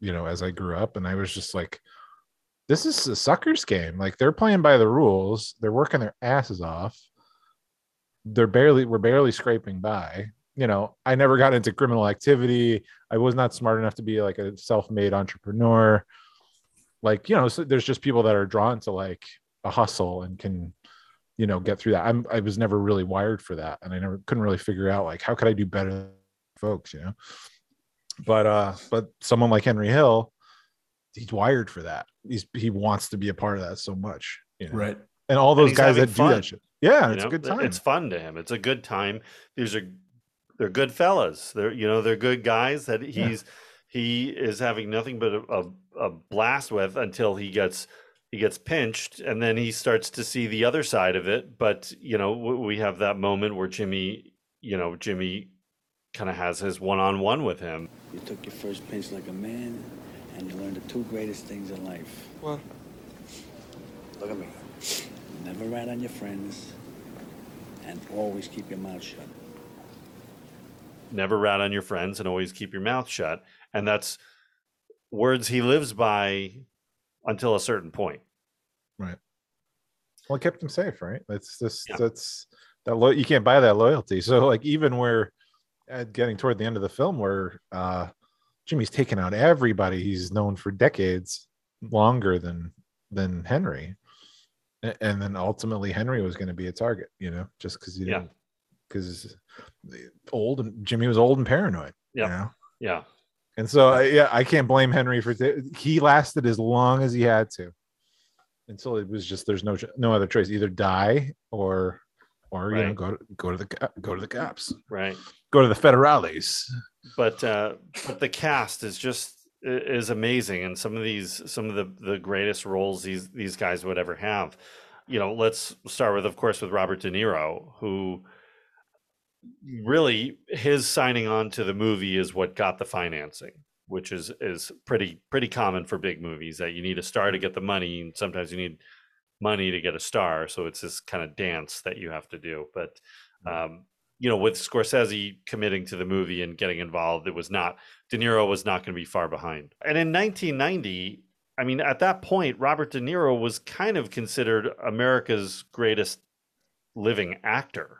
you know, as I grew up, and I was just like, this is a suckers game. Like they're playing by the rules. They're working their asses off. They're barely we're barely scraping by. You know, I never got into criminal activity. I was not smart enough to be like a self-made entrepreneur. Like, you know, so there's just people that are drawn to like a hustle and can you know get through that i'm i was never really wired for that and i never couldn't really figure out like how could i do better folks you know but uh but someone like henry hill he's wired for that he's he wants to be a part of that so much you know Right. and all those he's guys that fun, do that shit yeah you it's know? a good time It's fun to him. It's a good time. These are they're good fellas. They're you know they're good guys that Yeah. he's he is having nothing but a, a, a blast with until he gets he gets pinched and then he starts to see the other side of it. But you know we have that moment where Jimmy you know Jimmy kind of has his one on one with him. You took your first pinch like a man, and you learned the two greatest things in life. What? Look at me. Never rat on your friends, and always keep your mouth shut. never rat on your friends and always keep your mouth shut and that's words he lives by until a certain point right. Well it kept him safe right? That's just Yeah. that's that lo- you can't buy that loyalty. So like even where at getting toward the end of the film where uh jimmy's taken out everybody he's known for decades longer than than henry. A- and then ultimately henry was going to be a target you know just because he Yeah. didn't because old and jimmy was old and paranoid Yeah. you know? Yeah. And so yeah i can't blame henry for t- he lasted as long as he had to until it was just there's no no other choice. Either die or or you know go to go to the go to the cops right. Go to the federales. But uh but the cast is just is amazing. And some of these some of the the greatest roles these these guys would ever have. You know let's start with of course with robert de niro who really his signing on to the movie is what got the financing which is is pretty pretty common for big movies that you need a star to get the money and sometimes you need money to get a star so it's this kind of dance that you have to do. But um you know with scorsese committing to the movie and getting involved it was not de niro was not going to be far behind. And in 1990 i mean at that point robert de niro was kind of considered america's greatest living actor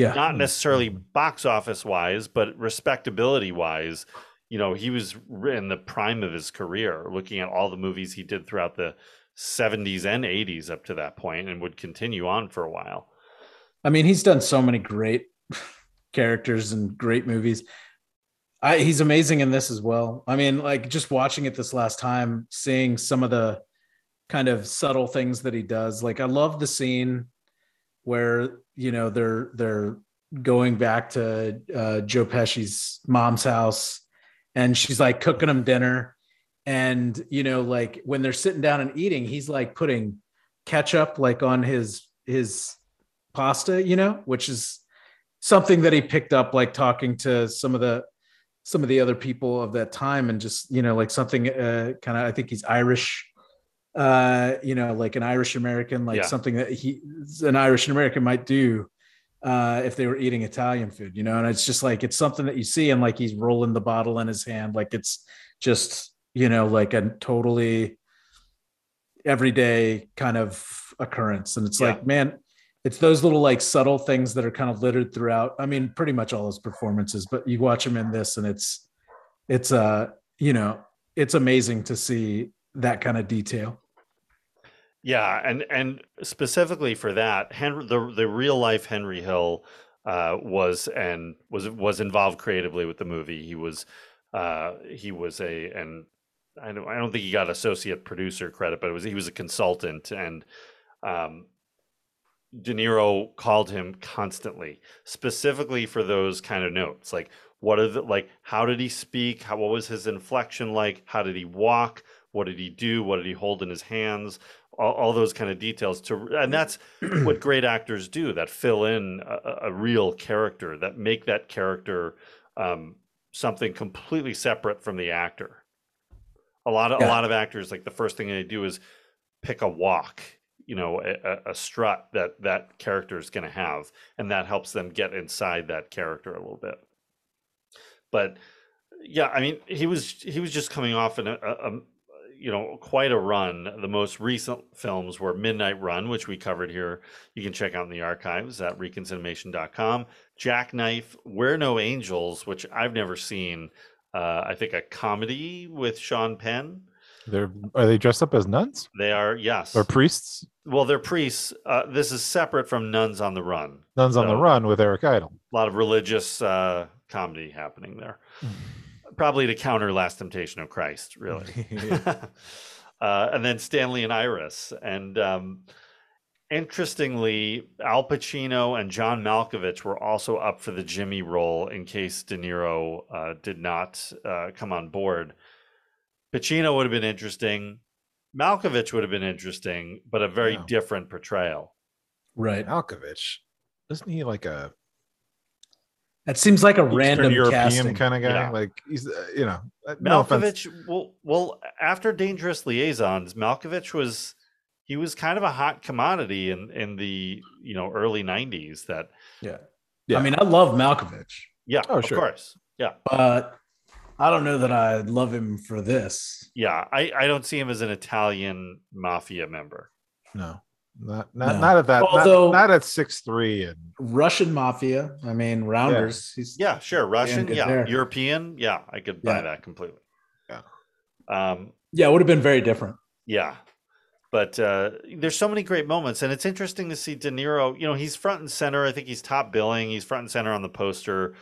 Yeah. not necessarily box office wise, but respectability wise. You know, he was in the prime of his career, looking at all the movies he did throughout the 70s and 80s up to that point and would continue on for a while. I mean, he's done so many great characters and great movies. I, he's amazing in this as well. I mean, like just watching it this last time, seeing some of the kind of subtle things that he does. Like I love the scene where you know they're they're going back to uh, Joe Pesci's mom's house, and she's like cooking him dinner, and you know like when they're sitting down and eating, he's like putting ketchup like on his his pasta, you know, which is something that he picked up like talking to some of the some of the other people of that time and just you know like something uh, kind of I think he's Irish uh you know like an Irish American like Yeah. something that he an Irish American might do uh if they were eating Italian food you know and it's just like it's something that you see and like he's rolling the bottle in his hand like it's just you know like a totally everyday kind of occurrence and it's Yeah. like man it's those little like subtle things that are kind of littered throughout i mean pretty much all his performances but you watch him in this and it's it's uh you know it's amazing to see that kind of detail Yeah, and and specifically for that, Henry, the the real life Henry Hill uh, was and was was involved creatively with the movie. He was Uh, he was a and I don't I don't think he got associate producer credit, but it was he was a consultant and um, De Niro called him constantly, specifically for those kind of notes, like what are the like how did he speak? How what was his inflection like? How did he walk? What did he do? What did he hold in his hands? All, all those kind of details to and that's what great actors do that fill in a, a real character that make that character um, something completely separate from the actor a lot of a lot of actors like the first thing they do is pick a walk you know a, a- strut that that character is going to have and that helps them get inside that character a little bit but yeah i mean he was he was just coming off in a, a, a you know quite a run. The most recent films were midnight run which we covered here. You can check out in the archives at reconcinimation.com jackknife we're no angels which i've never seen uh, i think a comedy with sean penn. They're are they dressed up as nuns? They are yes. Or priests? well they're priests. Uh, this is separate from nuns on the run. Nuns on the Run with Eric Idle. a lot of religious uh, comedy happening there. Probably to counter Last Temptation of Christ, really. uh, and then Stanley and Iris. And um, interestingly, Al Pacino and John Malkovich were also up for the Jimmy role in case De Niro uh, did not uh, come on board. Pacino would have been interesting. Malkovich would have been interesting, but a very Yeah. different portrayal. Right. Malkovich, isn't he like a That seems like a Eastern random European casting. kind of guy? Yeah. Like he's uh, you know uh, no offense. Malkovich, well, well, after Dangerous Liaisons, Malkovich was he was kind of a hot commodity in in the you know early '90s. That Yeah. Yeah. I mean, I love Malkovich, yeah, Oh, of sure. course, yeah, but I don't know that I love him for this. yeah. I I don't see him as an Italian mafia member. No, not not, No. not at that. Although- not, not at six three and Russian mafia. I mean, Rounders. He's Yeah, sure, Russian, yeah, there. European, yeah, I could buy Yeah. that completely. Yeah. Um, yeah, it would have been very different. Yeah. But uh, there's so many great moments, and it's interesting to see De Niro. You know, he's front and center. I think he's top billing. He's front and center on the poster,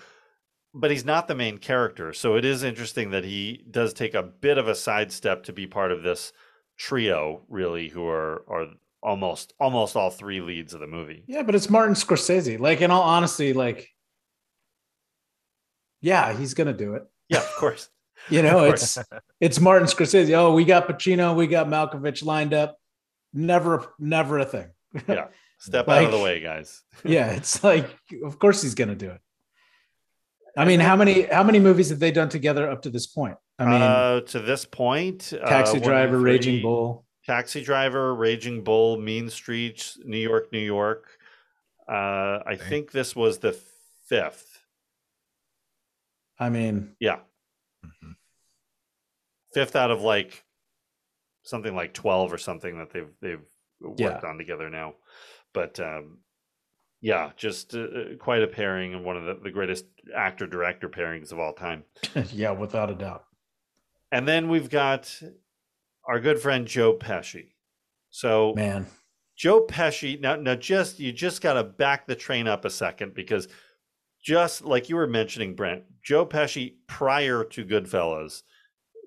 but he's not the main character. So it is interesting that he does take a bit of a sidestep to be part of this trio, really, who are are almost almost all three leads of the movie. Yeah, but it's Martin Scorsese. Like, in all honesty, like, yeah, he's gonna do it. Yeah, of course. You know, Of it's it's Martin Scorsese. Oh, we got Pacino, we got Malkovich lined up. Never, never a thing. Yeah. Step out of the way, guys. yeah, it's like, of course he's gonna do it. I mean, how many how many movies have they done together up to this point? I mean, uh, to this point, uh, Taxi two, Driver, Raging Bull. Taxi Driver, Raging Bull, Mean Streets, New York, New York. Uh, I think this was the fifth. I mean, Yeah, Mhm. fifth out of like something like twelve or something that they've they've worked Yeah. on together now. But um, yeah, just uh, uh, quite a pairing and one of the, the greatest actor director pairings of all time. yeah, without a doubt. And then we've got our good friend Joe Pesci. So Man, Joe Pesci. Now, now, just you just got to back the train up a second because just like you were mentioning, Brent, Joe Pesci prior to Goodfellas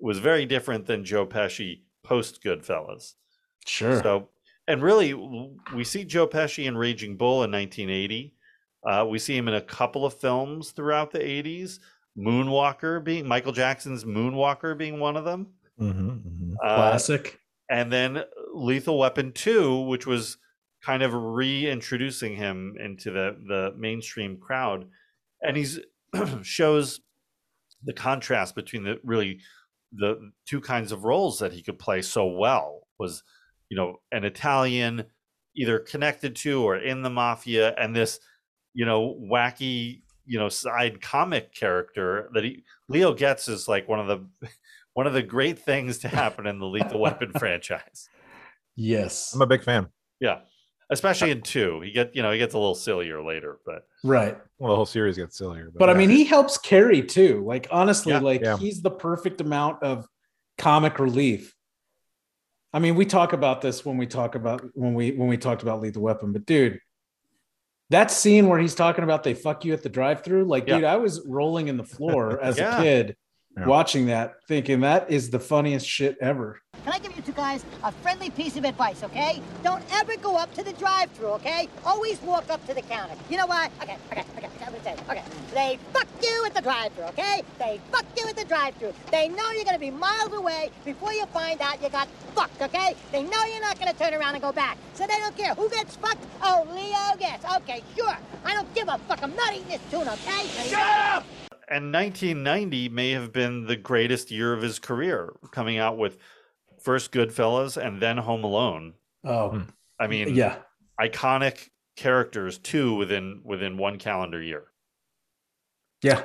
was very different than Joe Pesci post Goodfellas. sure. So, and really, we see Joe Pesci in Raging Bull in 1980. Uh, we see him in a couple of films throughout the 80s. Moonwalker being Michael Jackson's Moonwalker being one of them. Mhm, mhm. Uh, Classic. and then Lethal Weapon 2, which was kind of reintroducing him into the the mainstream crowd. And he's shows the contrast between the really the two kinds of roles that he could play so well was you know an Italian either connected to or in the mafia and this you know wacky you know side comic character that he Leo Getz is like one of the one of the great things to happen in the Lethal Weapon franchise. Yes. I'm a big fan. Yeah. Especially in two. He get you know, he gets a little sillier later, but Right. Well, the whole series gets sillier. But I yeah. mean, he helps carry too. Like honestly, Yeah. like Yeah. he's the perfect amount of comic relief. I mean, we talk about this when we talk about when we when we talked about Lethal Weapon, but dude, that scene where he's talking about they fuck you at the drive-through, like, Yeah. dude, I was rolling in the floor as Yeah. a kid Yeah. watching that, thinking that is the funniest shit ever. Can I give you two guys a friendly piece of advice, okay? Don't ever go up to the drive-thru, okay? Always walk up to the counter. You know why? Okay, okay, okay, okay, I'm gonna say, okay. They fuck you at the drive-thru, okay? They fuck you at the drive-thru. They know you're gonna be miles away before you find out you got fucked, okay? They know you're not gonna turn around and go back. So they don't care who gets fucked. Oh, Leo Getz. Okay, sure. I don't give a fuck. I'm not eating this tuna, okay? Shut up! And 1990 may have been the greatest year of his career, coming out with first Goodfellas and then Home Alone. Oh, I mean, yeah, iconic characters two within within one calendar year. yeah,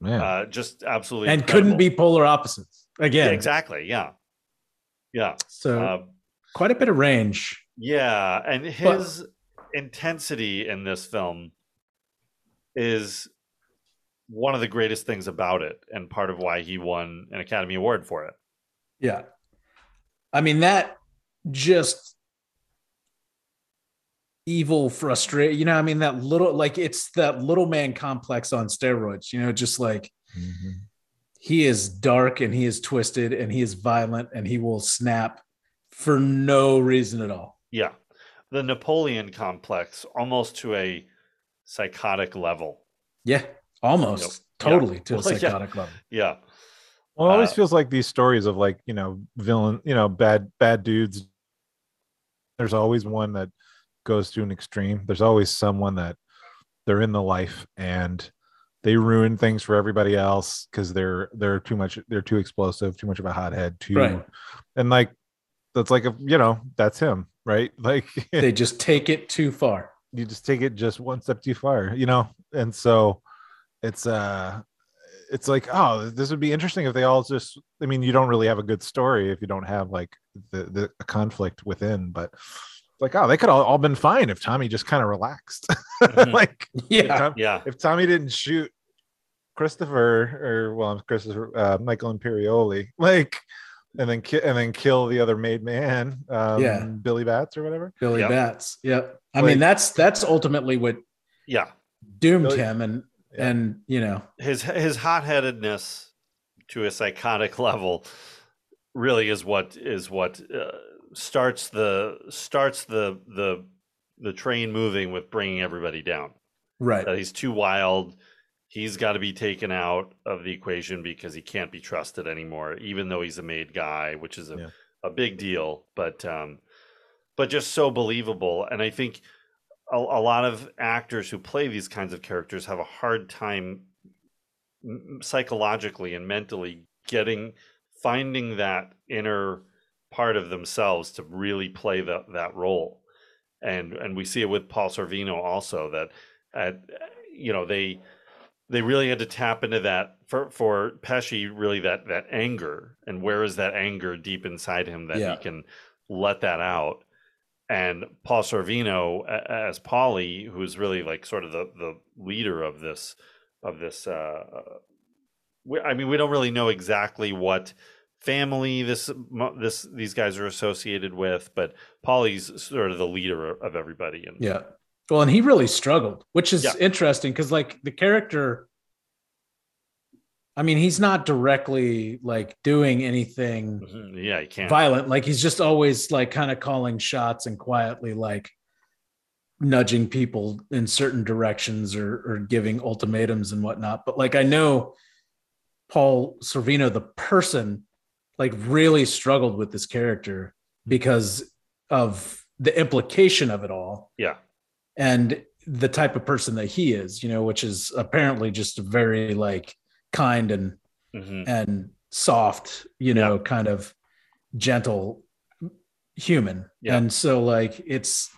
Man. Uh, just absolutely and couldn't be polar opposites again. Yeah, exactly. Yeah, yeah, So uh, quite a bit of range. yeah. And his intensity in this film is one of the greatest things about it, and part of why he won an Academy Award for it. Yeah. I mean, that just evil, frustrate, you know, I mean, that little, like, it's that little man complex on steroids, you know, just like Mhm. he is dark and he is twisted and he is violent and he will snap for no reason at all. Yeah. The Napoleon complex almost to a psychotic level. Yeah. Almost Yep. totally Yeah. to a Well, yeah. psychotic level. Yeah. Well, it always Uh, feels like these stories of like you know villain, you know bad bad dudes. There's always one that goes to an extreme. There's always someone that they're in the life and they ruin things for everybody else because they're they're too much they're too explosive, too much of a hothead, too Right. and like that's like a you know that's him, right? Like They just take it too far. you just take it just one step too far, you know? And so it's uh it's like, oh, this would be interesting if they all just I mean, you don't really have a good story if you don't have like the the a conflict within, but like, oh, they could all, all been fine if Tommy just kind of relaxed. Mhm. like if, Yeah. Tom- Yeah. if Tommy didn't shoot Christopher or well, Christopher uh, Michael Imperioli, like and then ki- and then kill the other made man, um, Yeah. Billy Batts or whatever. Billy Yep. Batts. Yep. I Like- mean, that's that's ultimately what Yeah. doomed Billy- him and Yeah. and you know His his hot-headedness to a psychotic level really is what is what uh, starts the starts the the the train moving with bringing everybody down. right that he's too wild. He's got to be taken out of the equation because he can't be trusted anymore, even though he's a made guy, which is a, Yeah. a big deal. But um, but just so believable. And I think a, a lot of actors who play these kinds of characters have a hard time psychologically and mentally getting finding that inner part of themselves to really play that that role and and we see it with Paul Sorvino also that at you know they they really had to tap into that for for Pesci really that that anger and where is that anger deep inside him that Yeah. he can let that out and Paul Sorvino as Paulie who's really like sort of the the leader of this of this uh we, I mean we don't really know exactly what family this this these guys are associated with but Paulie's sort of the leader of everybody and yeah well and he really struggled which is Yeah. interesting because like the character i mean he's not directly like doing anything Mhm, yeah, you can't. violent. Like he's just always like kind of calling shots and quietly like nudging people in certain directions or or giving ultimatums and whatnot. But like i know paul sorvino the person like really struggled with this character because of the implication of it all Yeah, and the type of person that he is you know which is apparently just a very like kind and hmm and soft, you know, kind of gentle human. Yeah. And so like it's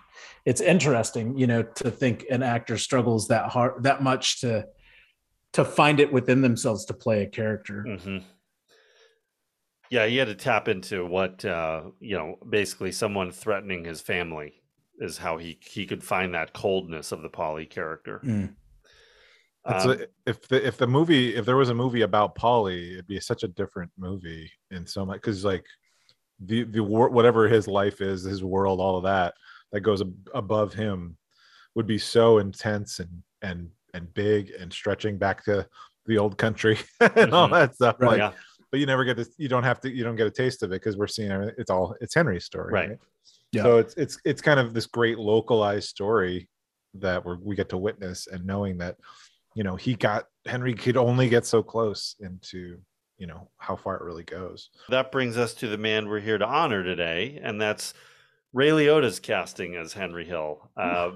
it's interesting, you know, to think an actor struggles that hard that much to to find it within themselves to play a character. Mm-hmm. Yeah, he had to tap into what uh, you know, basically someone threatening his family is how he he could find that coldness of the Paulie character. Mm. Um, a, if the if the movie if there was a movie about Paulie, it'd be such a different movie in so much because like the the whatever his life is, his world, all of that that goes ab- above him would be so intense and and and big and stretching back to the old country and all Mhm. that stuff. Right. Like, Yeah. but you never get this. You don't have to. You don't get a taste of it because we're seeing it's all. It's Henry's story, Right. right? Yeah. So it's it's it's kind of this great localized story that we we get to witness and knowing that you know he got Henry could only get so close into you know how far it really goes. That brings us to the man we're here to honor today, and that's Ray Liotta's casting as Henry Hill. Uh,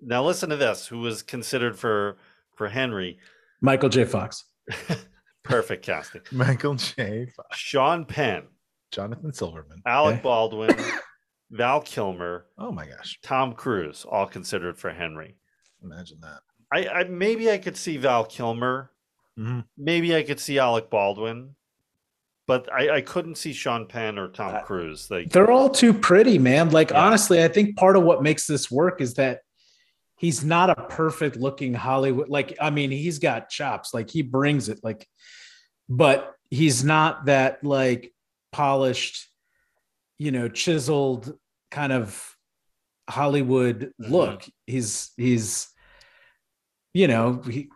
now, listen to this: who was considered for for Henry? Michael J. Fox. Perfect casting. Michael J. Fox, Sean Penn, Jonathan Silverman. Alec Okay. Baldwin, Val Kilmer, Oh my gosh, Tom Cruise, all considered for Henry. imagine that. I, I maybe I could see Val Kilmer. Mhm. Maybe I could see Alec Baldwin, but I, I couldn't see Sean Penn or Tom Cruise. Like, They're all too pretty, man. Like Yeah. honestly, I think part of what makes this work is that he's not a perfect looking Hollywood. Like I mean, he's got chops. Like he brings it. Like, but he's not that like polished, you know, chiseled kind of Hollywood Mhm. look. He's he's, you know, he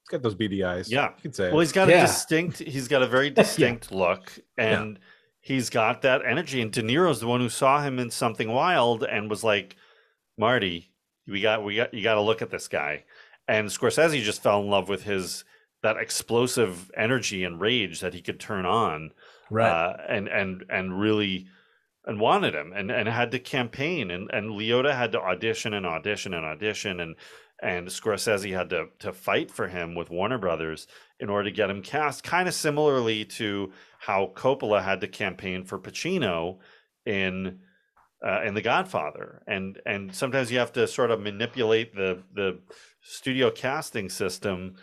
He's got those beady eyes. Yeah. you could say. well, he's got Yeah. a distinct. He's got a very distinct look, and he's got that energy. And De Niro's the one who saw him in Something Wild and was like, "Marty, we got, we got, you got to look at this guy." And Scorsese just fell in love with his that explosive energy and rage that he could turn on. right. uh, and and and really and wanted him and and had to campaign and and Liotta had to audition and audition and audition and and Scorsese had to to fight for him with Warner Brothers in order to get him cast kind of similarly to how Coppola had to campaign for Pacino in uh, in The Godfather. And and sometimes you have to sort of manipulate the the studio casting system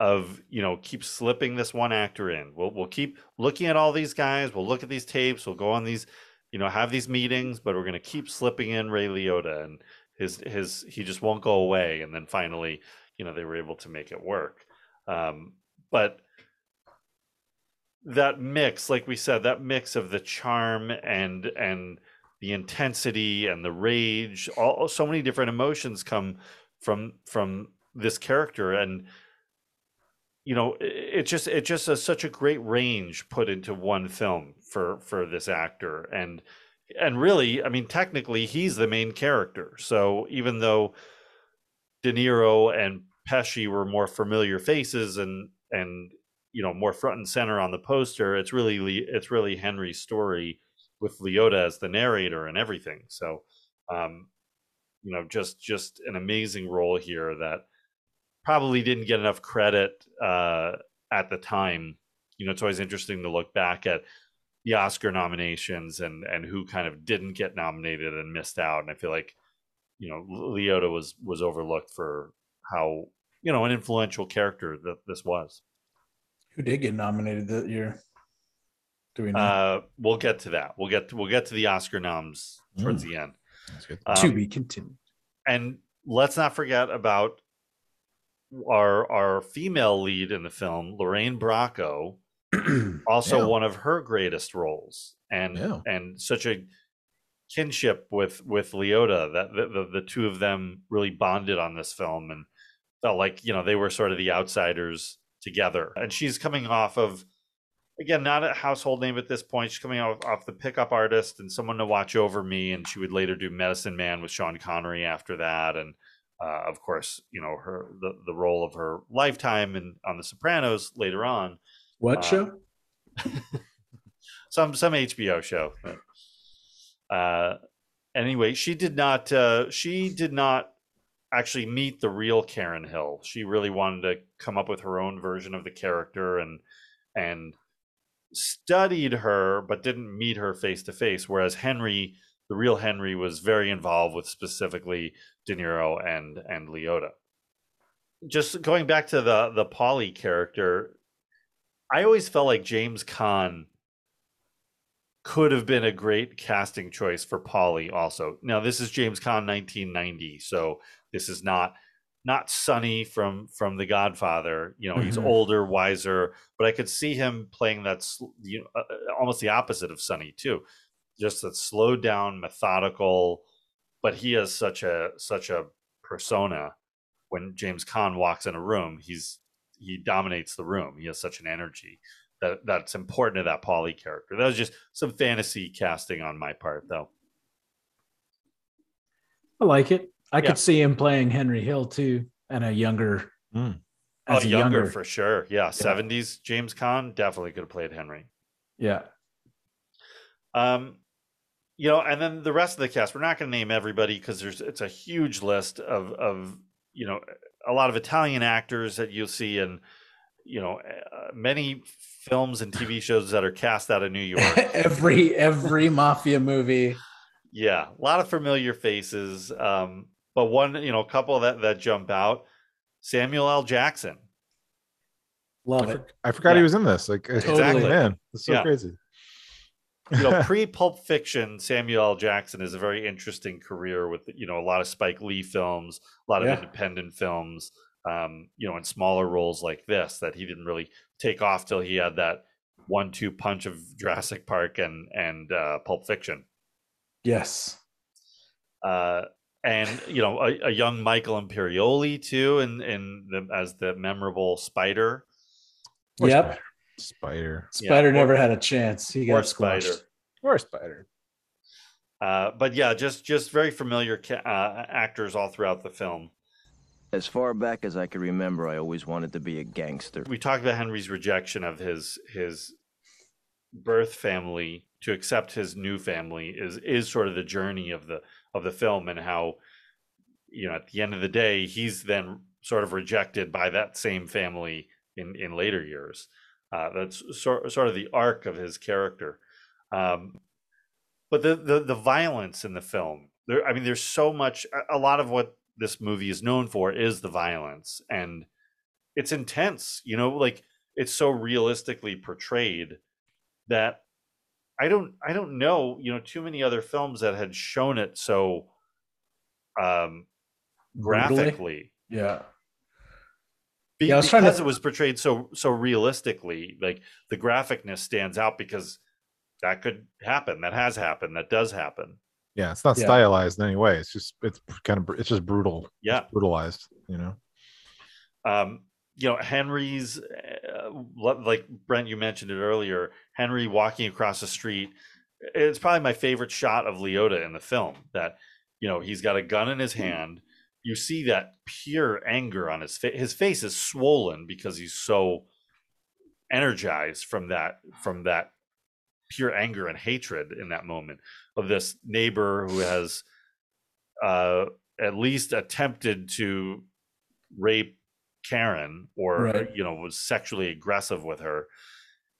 of you know keep slipping this one actor in. We'll, we'll keep looking at all these guys. We'll look at these tapes. We'll go on these you know have these meetings but we're going to keep slipping in ray liotta and his his he just won't go away and then finally you know they were able to make it work. Um, but that mix like we said that mix of the charm and and the intensity and the rage all so many different emotions come from from this character. And you know it just it just is such a great range put into one film for for this actor. And and really i mean technically he's the main character so even though de niro and pesci were more familiar faces and and you know more front and center on the poster it's really it's really henry's story with liotta as the narrator and everything so um you know just just an amazing role here that probably didn't get enough credit uh, at the time. You know, it's always interesting to look back at the Oscar nominations and and who kind of didn't get nominated and missed out. And I feel like you know Liotta was was overlooked for how you know an influential character that this was. Who did get nominated that year? Do we know? Uh, we'll get to that. We'll get to, we'll get to the Oscar noms towards the end. That's good. Um, to be continued. and let's not forget about our our female lead in the film, Lorraine Bracco, also Yeah. one of her greatest roles, and Yeah. and such a kinship with with Liotta that the, the the two of them really bonded on this film and felt like you know they were sort of the outsiders together. And she's coming off of again not a household name at this point. She's coming off, off the pickup artist and someone to watch over me, and she would later do Medicine Man with Sean Connery after that, and uh, of course you know her the, the role of her lifetime and on The Sopranos later on What uh, show? some some HBO show. Uh, anyway, she did not. Uh, she did not actually meet the real Karen Hill. She really wanted to come up with her own version of the character and and studied her, but didn't meet her face to face. Whereas Henry, the real Henry, was very involved with specifically De Niro and and Liotta. Just going back to the the Paulie character, I always felt like James Caan could have been a great casting choice for Paulie also. Now this is James Caan 1990, so this is not not Sonny from from The Godfather. You know, he's Mhm. older, wiser, but I could see him playing that you know, uh, uh, almost the opposite of Sonny too. Just that slowed down, methodical, but he has such a such a persona when James Caan walks in a room, he's he dominates the room. He has such an energy that that's important to that Paulie character. That was just some fantasy casting on my part, though. I like it. I Yeah. could see him playing Henry Hill too, and a younger, as oh, a younger, younger, for sure. Yeah, seventies James Caan definitely could have played Henry. yeah. Um, you know, and then the rest of the cast. We're not going to name everybody because there's it's a huge list of of you know a lot of Italian actors that you'll see in you know uh, many films and TV shows that are cast out of New York. every every mafia movie. yeah, a lot of familiar faces. Um, but one, you know, a couple that that jump out. Samuel L. Jackson. Love I, it. for- I forgot he was in this. Like, Exactly. man, it's so Yeah. crazy. You know, pre Pulp Fiction, Samuel L. Jackson is a very interesting career with you know a lot of Spike Lee films, a lot of Yeah. independent films. Um, you know, in smaller roles like this, that he didn't really take off till he had that one-two punch of Jurassic Park and and uh, Pulp Fiction. Yes. Uh, and you know, a, a young Michael Imperioli too, and in the as the memorable Spider. Or Yep. Spider. Spider. Yeah, Spider or- never had a chance. He got squashed. Spider. Or Spider. Uh, but yeah, just just very familiar ca- uh, actors all throughout the film. As far back as I can remember, I always wanted to be a gangster. we talked about Henry's rejection of his his birth family to accept his new family is is sort of the journey of the of the film and how you know at the end of the day he's then sort of rejected by that same family in in later years uh, that's sort, sort of the arc of his character. Um, but the, the the violence in the film there i mean there's so much a- lot of what this movie is known for is the violence and it's intense you know like it's so realistically portrayed that i don't i don't know you know too many other films that had shown it so um graphically. Yeah. Be- Yeah, I was trying to- because it was portrayed so so realistically like the graphicness stands out because that could happen that has happened that does happen Yeah, it's not Yeah. stylized in any way. It's just it's kind of it's just brutal. It's Yeah. brutalized. You know. um you know henry's uh, like brent you mentioned it earlier henry walking across the street it's probably my favorite shot of liotta in the film that you know he's got a gun in his hand you see that pure anger on his face his face is swollen because he's so energized from that from that pure anger and hatred in that moment of this neighbor who has uh at least attempted to rape Karen or Right. you know was sexually aggressive with her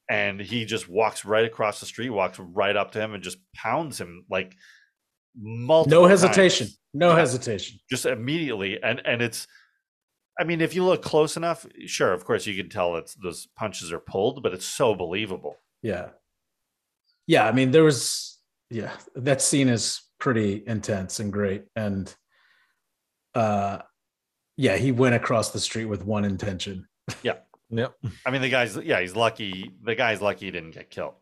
and he just walks right across the street walks right up to him and just pounds him like multiple No hesitation. times. No Yeah. hesitation. just immediately and and it's I mean if you look close enough sure of course you can tell it's those punches are pulled but it's so believable Yeah. Yeah. I mean, there was, yeah, that scene is pretty intense and great. And uh yeah, he went across the street with one intention. Yeah. yep. I mean the guy's yeah he's lucky the guy's lucky he didn't get killed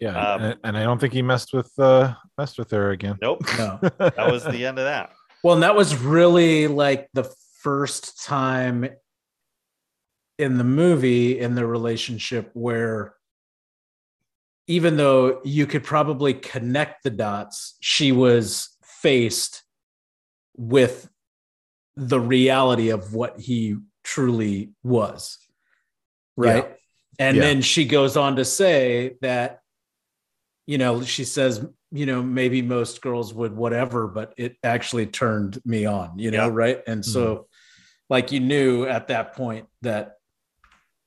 Yeah. Um, and, and I don't think he messed with uh messed with her again. nope No. that was the end of that Well, and that was really like the first time in the movie in the relationship where even though you could probably connect the dots, she was faced with the reality of what he truly was. Right. And Yeah. then she goes on to say that, you know, she says, you know, maybe most girls would whatever, but it actually turned me on, you know, Yeah. right? And so, like, you knew at that point that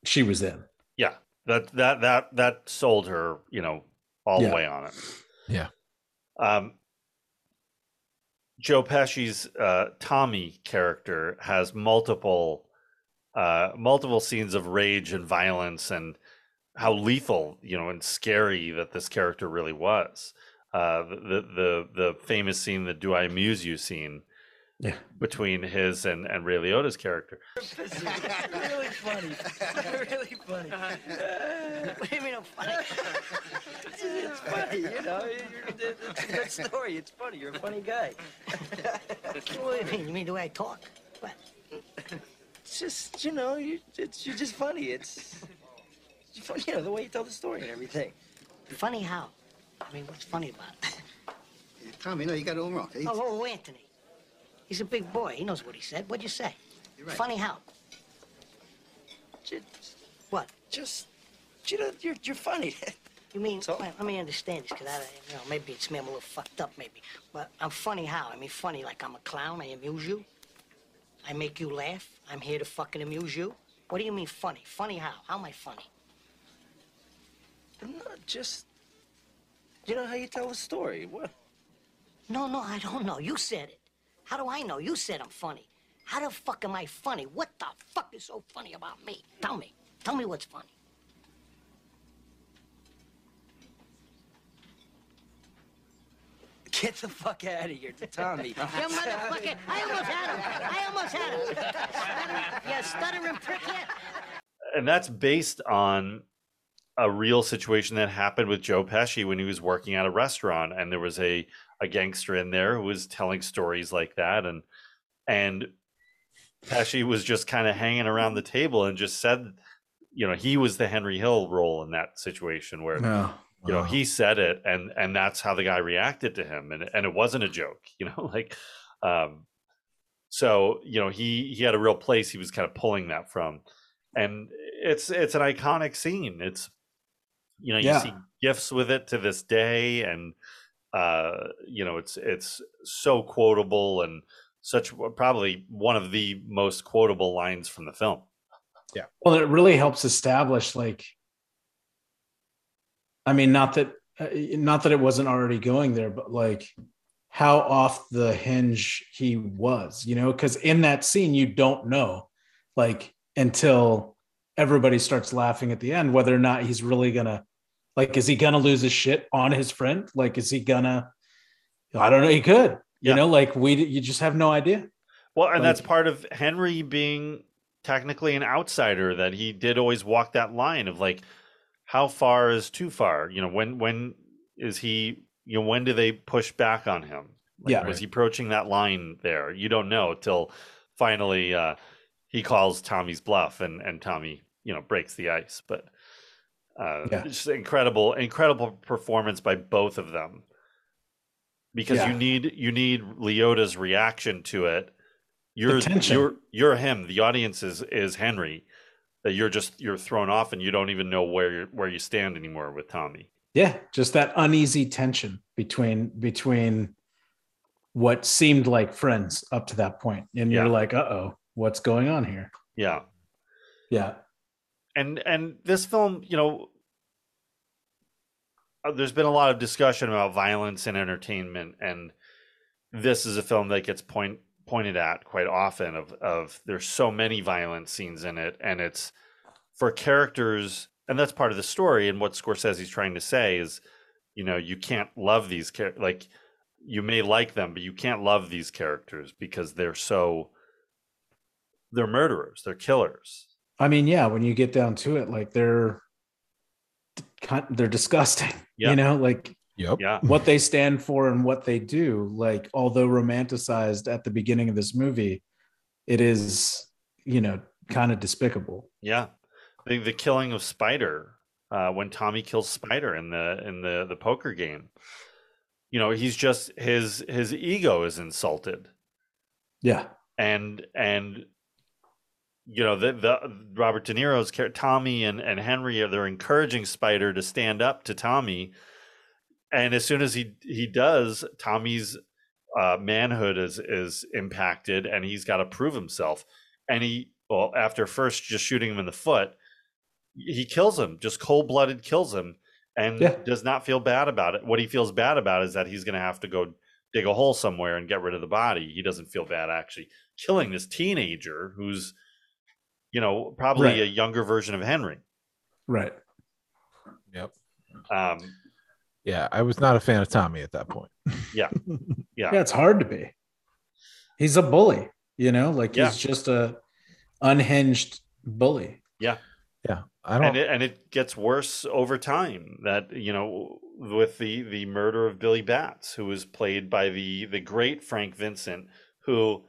she was in. yeah that that that that sold her you know all Yeah. the way on it Yeah. um joe pesci's uh tommy character has multiple uh multiple scenes of rage and violence and how lethal you know and scary that this character really was uh the the the famous scene the do i amuse you scene Yeah. between his and and ray liotta's character really funny. really funny. what do you mean I'm funny? it's, it's funny, you know. You're, it's a good story. It's funny. You're a funny guy. what do you mean? You mean the way I talk? What? it's just you know, you it's you're just funny. It's, it's funny, you know, the way you tell the story and everything. Funny how? I mean, what's funny about it? Tommy, no, you got it all wrong. Oh, oh, Anthony. He's a big boy. He knows what he said. What'd you say? You're right. Funny how? Just, What? just you know, you're you're funny. You mean, well, let me understand this, because I, you know, maybe it's me, I'm a little fucked up, maybe. But I'm funny how? I mean, funny like I'm a clown, I amuse you? I make you laugh? I'm here to fucking amuse you? What do you mean funny? Funny how? How am I funny? No, just you know how you tell a story. What? No, no, I don't know. You said it. How do I know? You said I'm funny. How the fuck am I funny? What the fuck is so funny about me? Tell me. Tell me what's funny. Get the fuck out of here, Tommy. You motherfucker! I almost had him! I almost had him! Stuttering, you stuttering prick yet? and that's based on a real situation that happened with Joe Pesci when he was working at a restaurant, and there was a a gangster in there who was telling stories like that, and and Pesci was just kind of hanging around the table and just said, you know, he was the Henry Hill role in that situation where No. you know Wow. he said it and and that's how the guy reacted to him and and it wasn't a joke you know like um so you know he he had a real place he was kind of pulling that from and it's it's an iconic scene it's you know you Yeah. see gifts with it to this day and uh you know it's it's so quotable and such probably one of the most quotable lines from the film Yeah. Well, it really helps establish like I mean not that uh, not that it wasn't already going there but like how off the hinge he was, you know, cuz in that scene you don't know like until everybody starts laughing at the end whether or not he's really going to like is he to lose his shit on his friend? Like is he to I don't know, he could. You Yeah. know, like we you just have no idea. Well, and that's part of Henry being technically an outsider that he did always walk that line of like how far is too far? You know, when when is he you know when do they push back on him? Like, Yeah. was he approaching that line there? You don't know till finally uh he calls Tommy's bluff and and Tommy, you know, breaks the ice, but uh Yeah. just incredible incredible performance by both of them. Because Yeah. you need you need Liotta's reaction to it you're you're you're him the audience is is henry that you're just you're thrown off and you don't even know where you're where you stand anymore with tommy yeah just that uneasy tension between between what seemed like friends up to that point and Yeah. you're like uh-oh what's going on here yeah yeah and and this film you know uh, there's been a lot of discussion about violence and entertainment and this is a film that gets point pointed at quite often of of there's so many violent scenes in it and it's for characters and that's part of the story and what Scorsese's trying to say is you know you can't love these like you may like them but you can't love these characters because they're so they're murderers they're killers i mean yeah when you get down to it like they're they're disgusting Yeah. you know like Yep. yeah what they stand for and what they do like although romanticized at the beginning of this movie it is you know kind of despicable Yeah, the the killing of Spider uh, when Tommy kills Spider in the in the the poker game. You know, he's just his his ego is insulted, yeah and and you know the the Robert De Niro's Tommy and and Henry are they're encouraging Spider to stand up to Tommy, and as soon as he he does, Tommy's uh, manhood is is impacted, and he's got to prove himself. And he well after first just shooting him in the foot, he kills him, just cold blooded kills him, and Yeah. does not feel bad about it. What he feels bad about is that he's going to have to go dig a hole somewhere and get rid of the body. He doesn't feel bad actually killing this teenager who's, you know, probably Right. a younger version of Henry. right Yep. Um, Yeah, I was not a fan of Tommy at that point. yeah, yeah, yeah it's hard to be he's a bully you know like Yeah. he's just a unhinged bully yeah. Yeah, I don't. and it, and it gets worse over time that you know with the the murder of billy batts who was played by the the great frank vincent who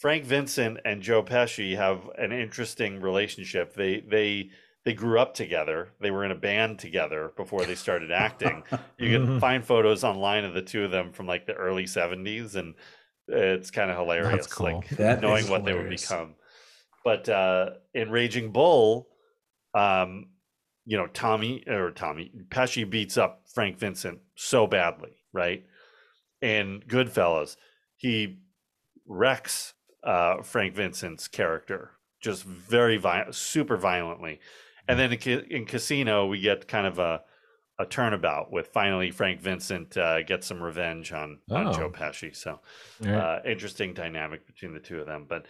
Frank Vincent and Joe Pesci have an interesting relationship. They they they grew up together. They were in a band together before they started acting. You can find photos online of the two of them from like the early '70s, and it's kind of hilarious, cool. like That knowing what they would become. But uh, in Raging Bull, um, you know, Tommy or Tommy Pesci beats up Frank Vincent so badly, right? In Goodfellas, he wrecks uh, Frank Vincent's character just very violent, super violently. And then in, in Casino, we get kind of a a turnabout with finally Frank Vincent uh, gets some revenge on, on Joe Oh. Pesci. So Yeah. uh, interesting dynamic between the two of them. But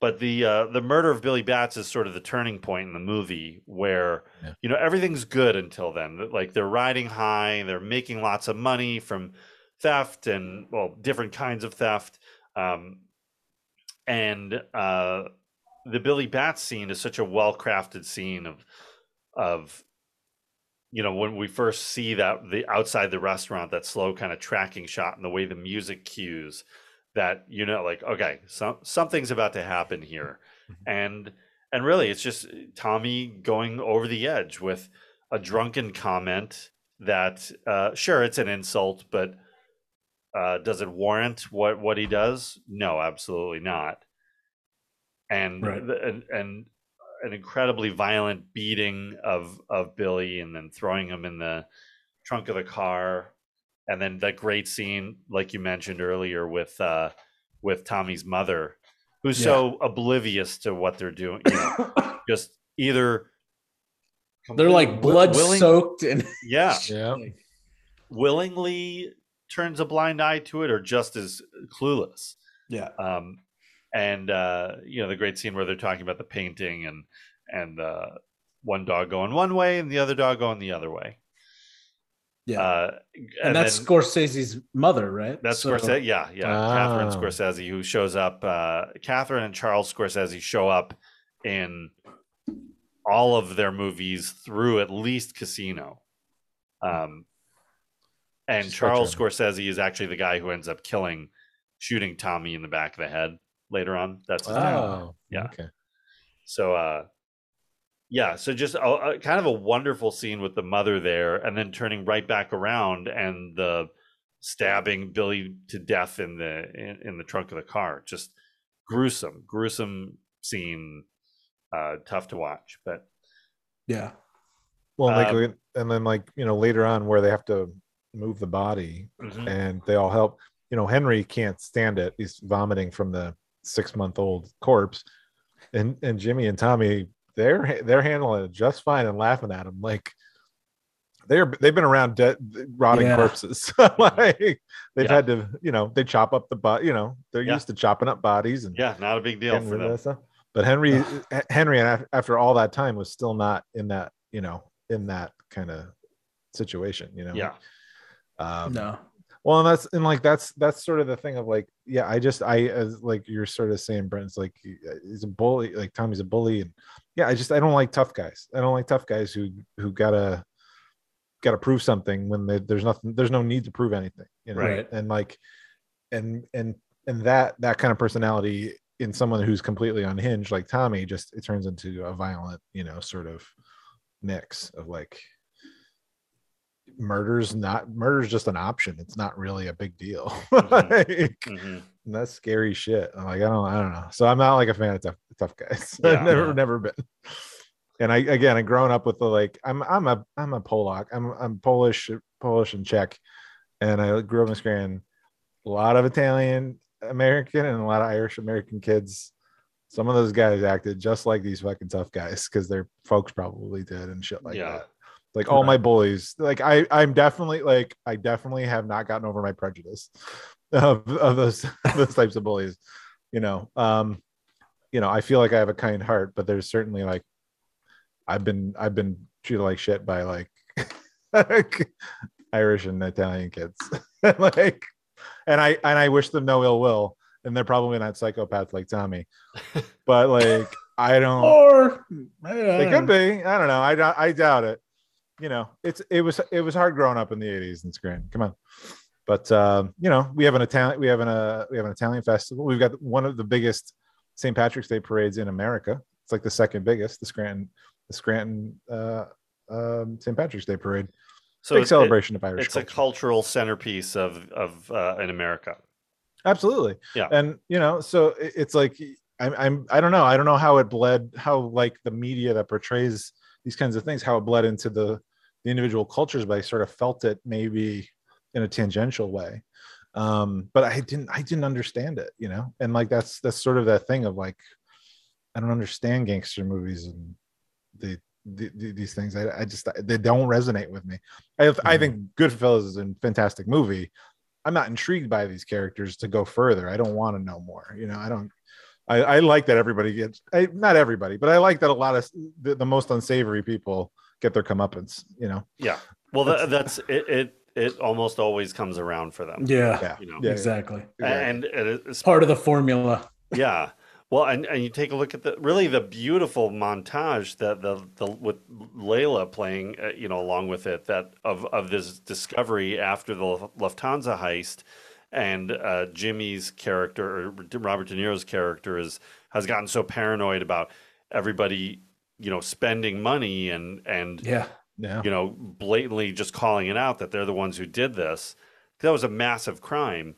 but the uh, the murder of Billy Batts is sort of the turning point in the movie where Yeah. you know everything's good until then. Like they're riding high, they're making lots of money from theft and well different kinds of theft. Um, and uh, the Billy Batts scene is such a well crafted scene of of you know when we first see that the outside the restaurant that slow kind of tracking shot and the way the music cues that you know like okay some something's about to happen here. And and really it's just tommy going over the edge with a drunken comment that uh sure it's an insult but uh does it warrant what what he does? No absolutely not. And Right. the- and, and an incredibly violent beating of of Billy and then throwing him in the trunk of the car. And then that great scene like you mentioned earlier with uh with Tommy's mother who's so oblivious to what they're doing you know, just either They're like blood willing- soaked and yeah. Yeah. willingly turns a blind eye to it or just as clueless yeah. um, and uh, you know the great scene where they're talking about the painting and and uh, one dog going one way and the other dog going the other way. Yeah. Uh, and, that's then- Scorsese's mother, right? that's So- Scorsese. Yeah, yeah. Catherine Ah. Scorsese, who shows up. Uh, Catherine and Charles Scorsese show up in all of their movies through at least Casino. Um, and Charles Scorsese is actually the guy who ends up killing, shooting Tommy in the back of the head later on. That's his name. Oh, Yeah. Okay. So, uh, yeah, so just a, a kind of a wonderful scene with the mother there, and then turning right back around and the stabbing Billy to death in the in, in the trunk of the car. Just gruesome, gruesome scene. Uh, tough to watch, but Yeah. Well, like, Um, and then like you know later on where they have to move the body, Mhm. and they all help. You know, Henry can't stand it. He's vomiting from the six month old corpse, and and Jimmy and Tommy they're they're handling it just fine and laughing at him like they're they've been around dead rotting Yeah. corpses like they've Yeah. had to you know they chop up the butt you know they're Yeah. used to chopping up bodies and yeah, not a big deal for them. that stuff. But Henry, Henry, and after all that time, was still not in that, you know, in that kind of situation, you know. Yeah, Um, No. Well, and that's and like that's that's sort of the thing of like, yeah, I just I as like you're sort of saying, Brent's like he's a bully, like Tommy's a bully, and yeah, I just I don't like tough guys. I don't like tough guys who who gotta gotta prove something when they, there's nothing, there's no need to prove anything, you know. Right. And like, and and and that that kind of personality in someone who's completely unhinged like Tommy just it turns into a violent, you know, sort of mix of like murder's not murder's just an option. It's not really a big deal. Mhm. Like, Mhm. that's scary shit. I'm like, I don't, I don't know. So I'm not like a fan of tough, tough guys. Yeah. I've never, Yeah. never been. And I, again, I grown up with the like, I'm, I'm a, I'm a Polak. I'm, I'm Polish, Polish and Czech, and I grew up in Scranton. A lot of Italian American and a lot of Irish American kids. Some of those guys acted just like these fucking tough guys because their folks probably did and shit like Yeah. that. Like all my bullies, like I, I'm definitely like I definitely have not gotten over my prejudice of, of those those types of bullies. You know, um, you know, I feel like I have a kind heart, but there's certainly like I've been I've been treated like shit by like Irish and Italian kids. like and I and I wish them no ill will. And they're probably not psychopaths like Tommy. But like I don't Or they could be. I don't know. I I doubt it. You know, it's it was it was hard growing up in the 80s in Scranton. Come on. But um, you know, we have an Italian we have an uh, we have an Italian festival. We've got one of the biggest St. Patrick's Day parades in America. It's like the second biggest, the Scranton the Scranton uh, um, St. Patrick's Day parade. So big celebration it- of Irish It's culture. a cultural centerpiece of of uh, in America. absolutely Yeah. and you know so it- it's like I'm, I'm i don't know i don't know how it bled how like the media that portrays these kinds of things how it bled into the the individual cultures but i sort of felt it maybe in a tangential way um but i didn't i didn't understand it you know and like that's that's sort of that thing of like i don't understand gangster movies and the, the, the- these things I, I just they don't resonate with me i i think goodfellas is a fantastic movie I'm not intrigued by these characters to go further. I don't want to know more. You know, I don't. I, I like that everybody gets. I, not everybody, but I like that a lot of the, the most unsavory people get their comeuppance. You know. Yeah. Well, that, that's it, it. It almost always comes around for them. Yeah, You know. exactly. And, and it's Part of the formula. yeah. Well, and, and you take a look at the really the beautiful montage that the the with Layla playing, uh, you know, along with it that of of this discovery after the Lufthansa heist, and uh, Jimmy's character or Robert De Niro's character is has gotten so paranoid about everybody, you know, spending money and and Yeah. Yeah. you know, blatantly just calling it out that they're the ones who did this. That was a massive crime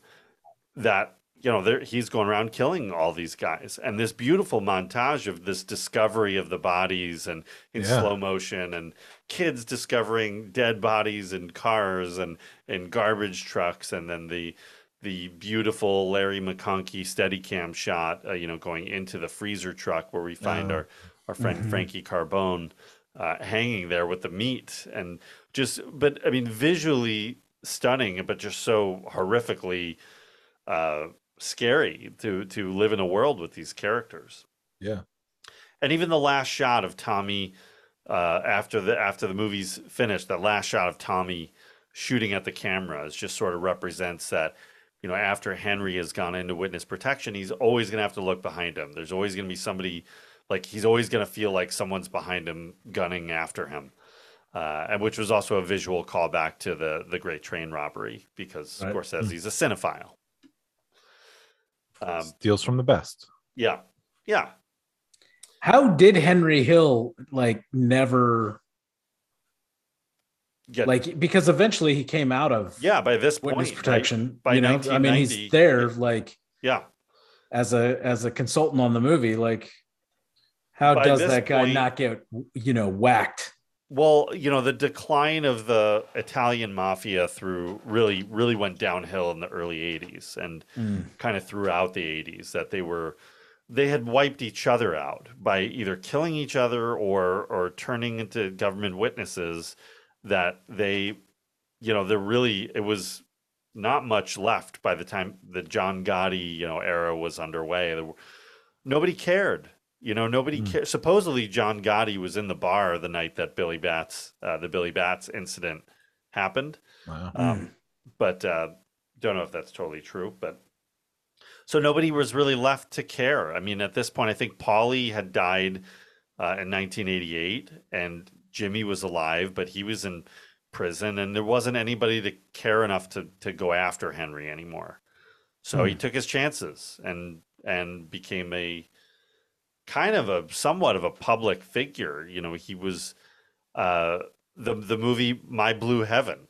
that, you know, they're- he's going around killing all these guys. And this beautiful montage of this discovery of the bodies and in Yeah. slow motion and kids discovering dead bodies in cars and in garbage trucks and then the the beautiful Larry McConkey Steadicam shot, uh, you know, going into the freezer truck where we find Oh. our our friend Mhm. Frankie Carbone uh, hanging there with the meat and just but i mean visually stunning but just so horrifically uh scary to to live in a world with these characters Yeah. and even the last shot of tommy uh after the after the movie's finished that last shot of tommy shooting at the camera is just sort of represents that you know after henry has gone into witness protection he's always going to have to look behind him there's always going to be somebody like he's always going to feel like someone's behind him gunning after him uh, and which was also a visual callback to the the great train robbery because Right. Scorsese's a cinephile. Um, Steals from the best. yeah, yeah. How did Henry Hill like never Get- like because eventually he came out of Yeah, by this witness point, right? protection. By you know, I mean, he's there like Yeah. as a as a consultant on the movie. Like, how By does that guy point- not get you know whacked? Well, you know, the decline of the Italian mafia through really, really went downhill in the early 80s and Mm. kind of throughout the 80s that they were they had wiped each other out by either killing each other or or turning into government witnesses that they you know, there really it was not much left by the time the John Gotti, you know, era was underway. Were, nobody cared. You know, nobody cared. Supposedly, John Gotti was in the bar the night that Billy Batts, uh, the Billy Batts incident happened. Wow. Um, but uh, don't know if that's totally true. But so nobody was really left to care. I mean, at this point, I think Paulie had died uh, in 1988, and Jimmy was alive, but he was in prison, and there wasn't anybody to care enough to to go after Henry anymore. So he Hmm. took his chances and and became a kind of a somewhat of a public figure. You know, he was uh, the the movie My Blue Heaven,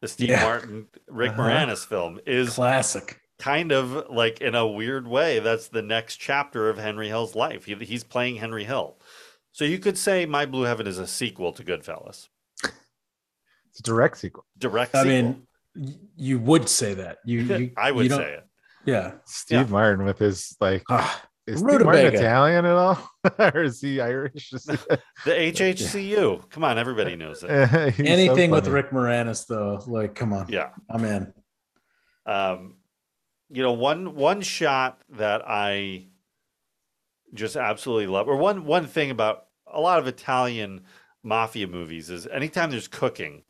the Steve Yeah. Martin Rick Uh-huh. Moranis film, is Classic. kind of like in a weird way. That's the next chapter of Henry Hill's life. He, he's playing Henry Hill, so you could say My Blue Heaven is a sequel to Goodfellas, It's a direct sequel. direct. I sequel. mean, you would say that. You, you I would say it. Yeah. Steve Martin with his like Ah, is Steve Martin Italian at all? or is he Irish? Is he- The HHCU. Come on, everybody knows it. He's so Anything with funny. Rick Moranis, though, like, come on. Yeah. I'm in. Um, you know, one one shot that I just absolutely love, or one one thing about a lot of Italian mafia movies is anytime there's cooking,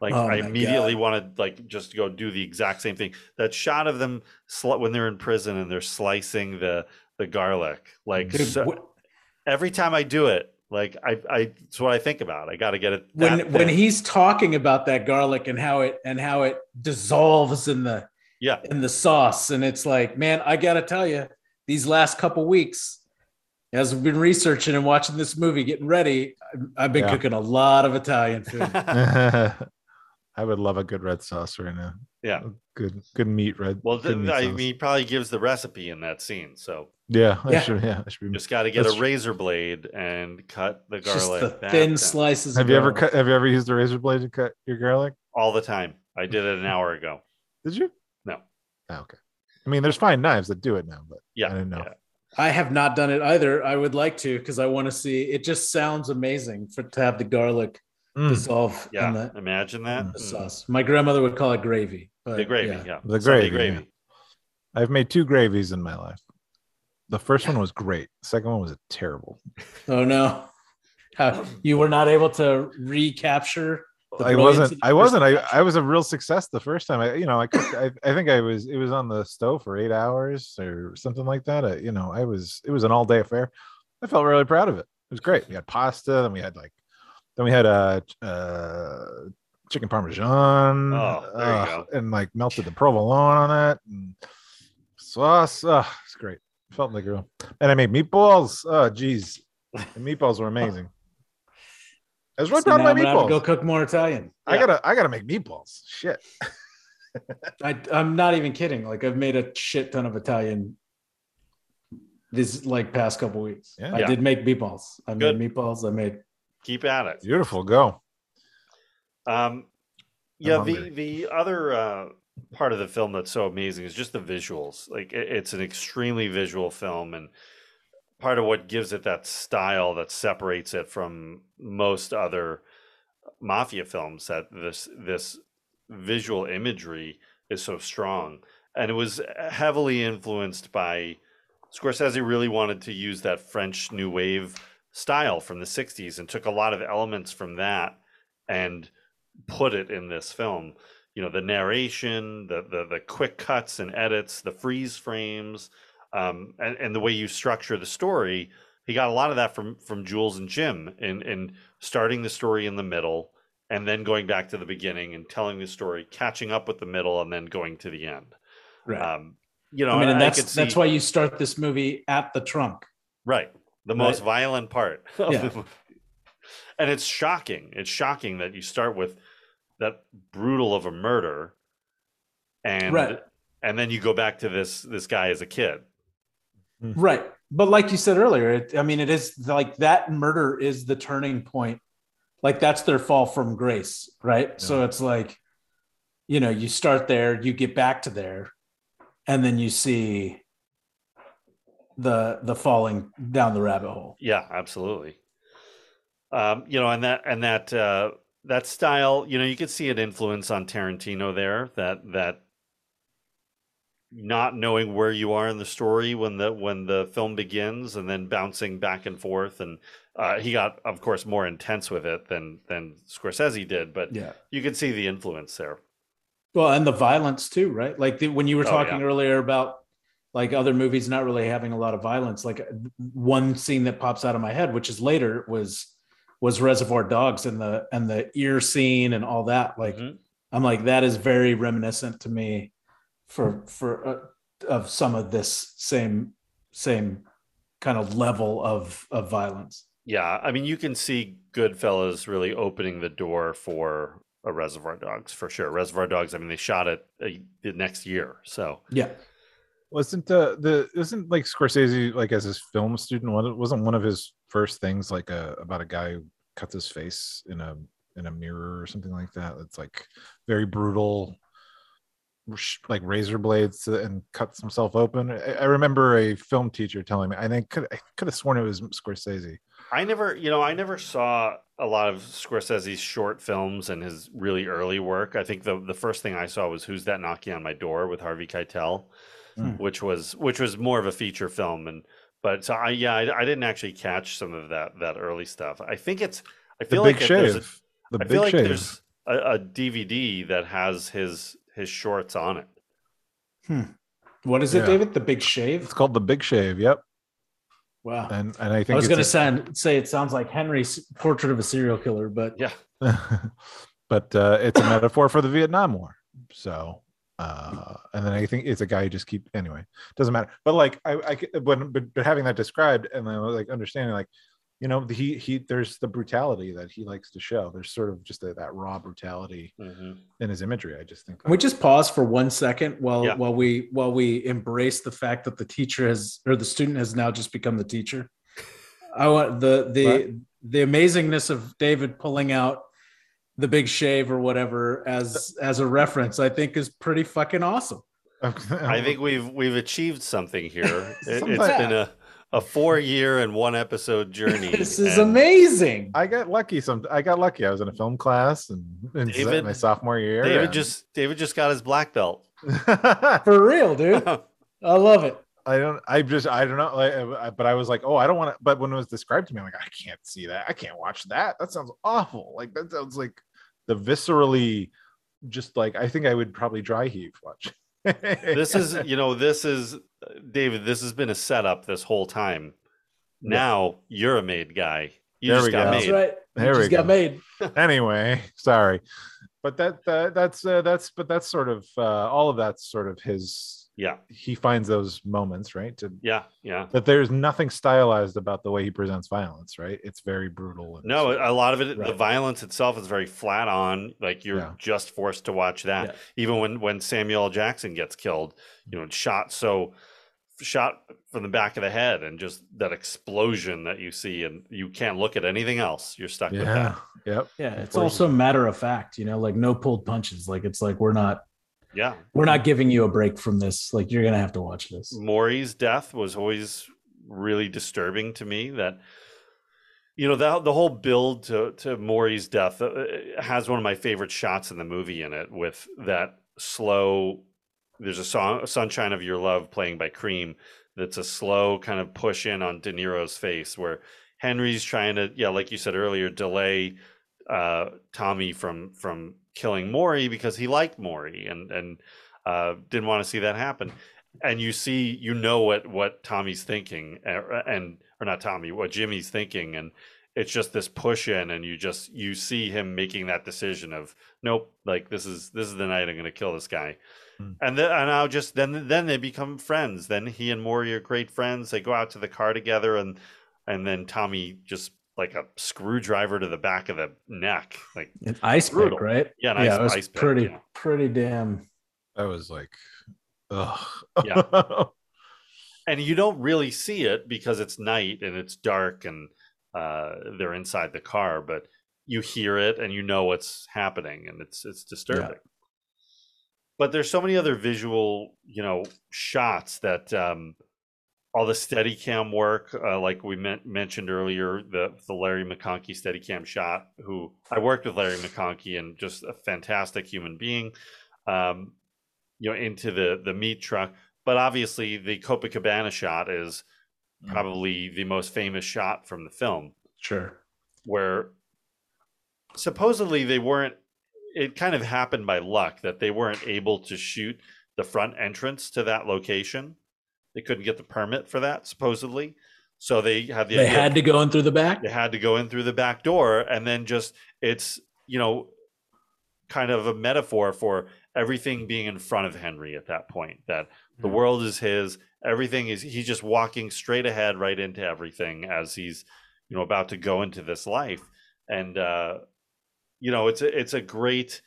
like Oh I immediately want to like just go do the exact same thing. That shot of them sli- when they're in prison and they're slicing the the garlic, like Dude, so- what- every time I do it, Like I, I, it's what I think about. I got to get it. when that when he's talking about that garlic and how it and how it dissolves in the yeah in the sauce and it's like man i gotta tell you these last couple weeks as we've been researching and watching this movie getting ready i've been Yeah. cooking a lot of italian food I would love a good red sauce right now. Yeah. Good good meat red. Well, th- meat I sauce. mean, he probably gives the recipe in that scene. So yeah, I Yeah. should, yeah, I should be. just got to get That's a true. razor blade and cut the garlic. just the thin thin. slices Have of you ever cut? Have you ever used a razor blade to cut your garlic? all the time. I did it an hour ago. Did you? No. Oh, okay. I mean, there's fine knives that do it now, but Yeah, I didn't know. yeah. i have not done it either i would like to because i want to see it just sounds amazing for to have the garlic Mm. dissolve Yeah, in the, imagine that. the Mm. sauce my grandmother would call it gravy but The gravy, yeah. yeah. The Sunday gravy, yeah. I've made two gravies in my life. The first one was great. The second one was terrible. oh no How- you were not able to recapture I wasn't. I wasn't. I, batch? I was a real success the first time. I, you know, I cooked. I, I think I was. It was on the stove for eight hours or something like that. I, you know, I was. It was an all day affair. I felt really proud of it. It was great. We had pasta. Then we had like. Then we had uh, uh chicken parmesan. Oh, there you uh, go. And like melted the provolone on it and sauce. Oh, it's great. Felt like a girl. And I made meatballs. Oh, geez, the meatballs were amazing. I was really See, proud of my I'm gonna have to meatballs. Go cook more Italian. I gotta, I gotta make meatballs. Shit. I, I'm not even kidding. Like I've made a shit ton of Italian this like past couple weeks. Yeah. I Yeah. did make meatballs. I Good. made meatballs. I made Keep at it. Beautiful. Go. Um, yeah, the the other uh, part of the film that's so amazing is just the visuals. Like it, it's an extremely visual film, and part of what gives it that style that separates it from most other mafia films that this this visual imagery is so strong, and it was heavily influenced by Scorsese. Really wanted to use that French New Wave style from the '60s, and took a lot of elements from that and put it in this film. You know, the narration, the the, the quick cuts and edits, the freeze frames, um, and, and the way you structure the story. He got a lot of that from from Jules and Jim in in starting the story in the middle and then going back to the beginning and telling the story, catching up with the middle, and then going to the end. right. Um, you know, I mean, and that's could that's why you start this movie at the trunk. Right. The Right. most violent part. of Yeah. The movie. And it's shocking. It's shocking that you start with that brutal of a murder and Right. and then you go back to this this guy as a kid. Hmm. Right. But like you said earlier, it, I mean, it is like that murder is the turning point. Like that's their fall from grace, right? So it's like, you know, you start there, you get back to there, and then you see the the falling down the rabbit hole. Yeah, absolutely. Um, you know, and that and that uh that style, you know, you could see an influence on Tarantino there, that that not knowing where you are in the story when the when the film begins and then bouncing back and forth and uh, he got of course more intense with it than than Scorsese did but Yeah. you could see the influence there Well, and the violence too, right? Like the, when you were Oh, talking yeah. earlier about like other movies not really having a lot of violence. Like one scene that pops out of my head, which is later, was was Reservoir Dogs and the and the ear scene and all that. Like Mhm. I'm like that is very reminiscent to me for for uh, of some of this same same kind of level of of violence. yeah I mean you can see Goodfellas really opening the door for a Reservoir Dogs for sure Reservoir Dogs I mean they shot it uh, the next year so Yeah. Wasn't uh, the isn't like Scorsese like as his film student? Wasn't one of his first things like a about a guy who cuts his face in a in a mirror or something like that. It's like very brutal, like razor blades and cuts himself open. I, I remember a film teacher telling me. I think could I could have sworn it was Scorsese. I never, you know, I never saw a lot of Scorsese's short films and his really early work. I think the the first thing I saw was Who's That Knocking on My Door with Harvey Keitel, Hmm. which was which was more of a feature film. And but so I yeah, I, I didn't actually catch some of that that early stuff. I think it's I The feel big like it- there's a, shave. The I big feel like shave. there's a, a DVD that has his his shorts on it. Hmm. What is it, Yeah. David? The Big Shave. It's called the Big Shave. Yep. Wow. And and I think I was going to a- sound say it sounds like Henry's portrait of a serial killer, but yeah, but uh, it's a metaphor for the Vietnam War. So, uh, and then I think it's a guy who just keep anyway. Doesn't matter. But like I, when but, but having that described and then like understanding like, you know, he he there's the brutality that he likes to show. There's sort of just a, that raw brutality in his imagery. I just think Can we just pause for one second while Yeah. while we while we embrace the fact that the teacher has or the student has now just become the teacher. I want the the the amazingness of David pulling out the big shave or whatever as as a reference. I think is pretty fucking awesome. I think we've we've achieved something here. It, it's Something. been a a four year and one episode journey. This is and amazing. I got lucky. Some I got lucky. I was in a film class and in David- my sophomore year. David and- just David just got his black belt. For real, dude. I love it. I don't. I just. I don't know. Like, I- but I was like, oh, I don't want to. But when it was described to me, I'm like, I can't see that. I can't watch that. That sounds awful. Like that sounds like the viscerally, just like I think I would probably dry heave watch. This is you know this is David. This has been a setup this whole time. Now you're a made guy. You There just we got go. made. That's right. There Just we got go. made. anyway, sorry, but that, that that's uh, that's but that's sort of uh, all of that's sort of his. Yeah. He finds those moments, right? To Yeah, yeah. that there's nothing stylized about the way he presents violence, right? It's very brutal. And No, a lot of it, the violence itself is very flat on. Like you're Yeah. just forced to watch that. Even when when Samuel Jackson gets killed, you know, shot so shot from the back of the head and just that explosion that you see, and you can't look at anything else. You're stuck with yeah, that. yep. Yeah, it's also matter of fact, you know, like no pulled punches. Like it's like we're not Yeah. we're not giving you a break from this. Like you're gonna have to watch this. Morrie's death was always really disturbing to me. That you know the the whole build to to Morrie's death uh, has one of my favorite shots in the movie in it with that slow. There's a song "Sunshine of Your Love" playing by Cream. That's a slow kind of push in on De Niro's face where Henry's trying to yeah, like you said earlier, delay uh, Tommy from from killing Morrie because he liked Morrie and and uh, didn't want to see that happen. And you see, you know what what Tommy's thinking, uh, and or not Tommy, what Jimmy's thinking, and it's just this push in, and you just you see him making that decision of nope, like this is this is the night I'm going to kill this guy. And then and now just then then they become friends. Then he and Morrie are great friends. They go out to the car together, and and then Tommy just like a screwdriver to the back of the neck, like An ice pick, right? Yeah, an yeah, ice, it was ice pick, pretty yeah. pretty damn. That was like, ugh. Yeah. and you don't really see it because it's night and it's dark and uh, they're inside the car, but you hear it and you know what's happening, and it's it's disturbing. But there's so many other visual, you know, shots that um, all the Steadicam work, uh, like we men- mentioned earlier, the the Larry McConkey Steadicam shot. Who I worked with Larry McConkey and just a fantastic human being. Um, you know, into the the meat truck. But obviously, the Copacabana shot is probably the most famous shot from the film, Sure. where supposedly they weren't. It kind of happened by luck that they weren't able to shoot the front entrance to that location. They couldn't get the permit for that, supposedly. So they had the They idea- had to go in through the back. they had to go in through the back door and then just it's you know kind of a metaphor for everything being in front of henry at that point that the world is his everything is he's just walking straight ahead right into everything as he's you know about to go into this life and uh you know it's a it's a great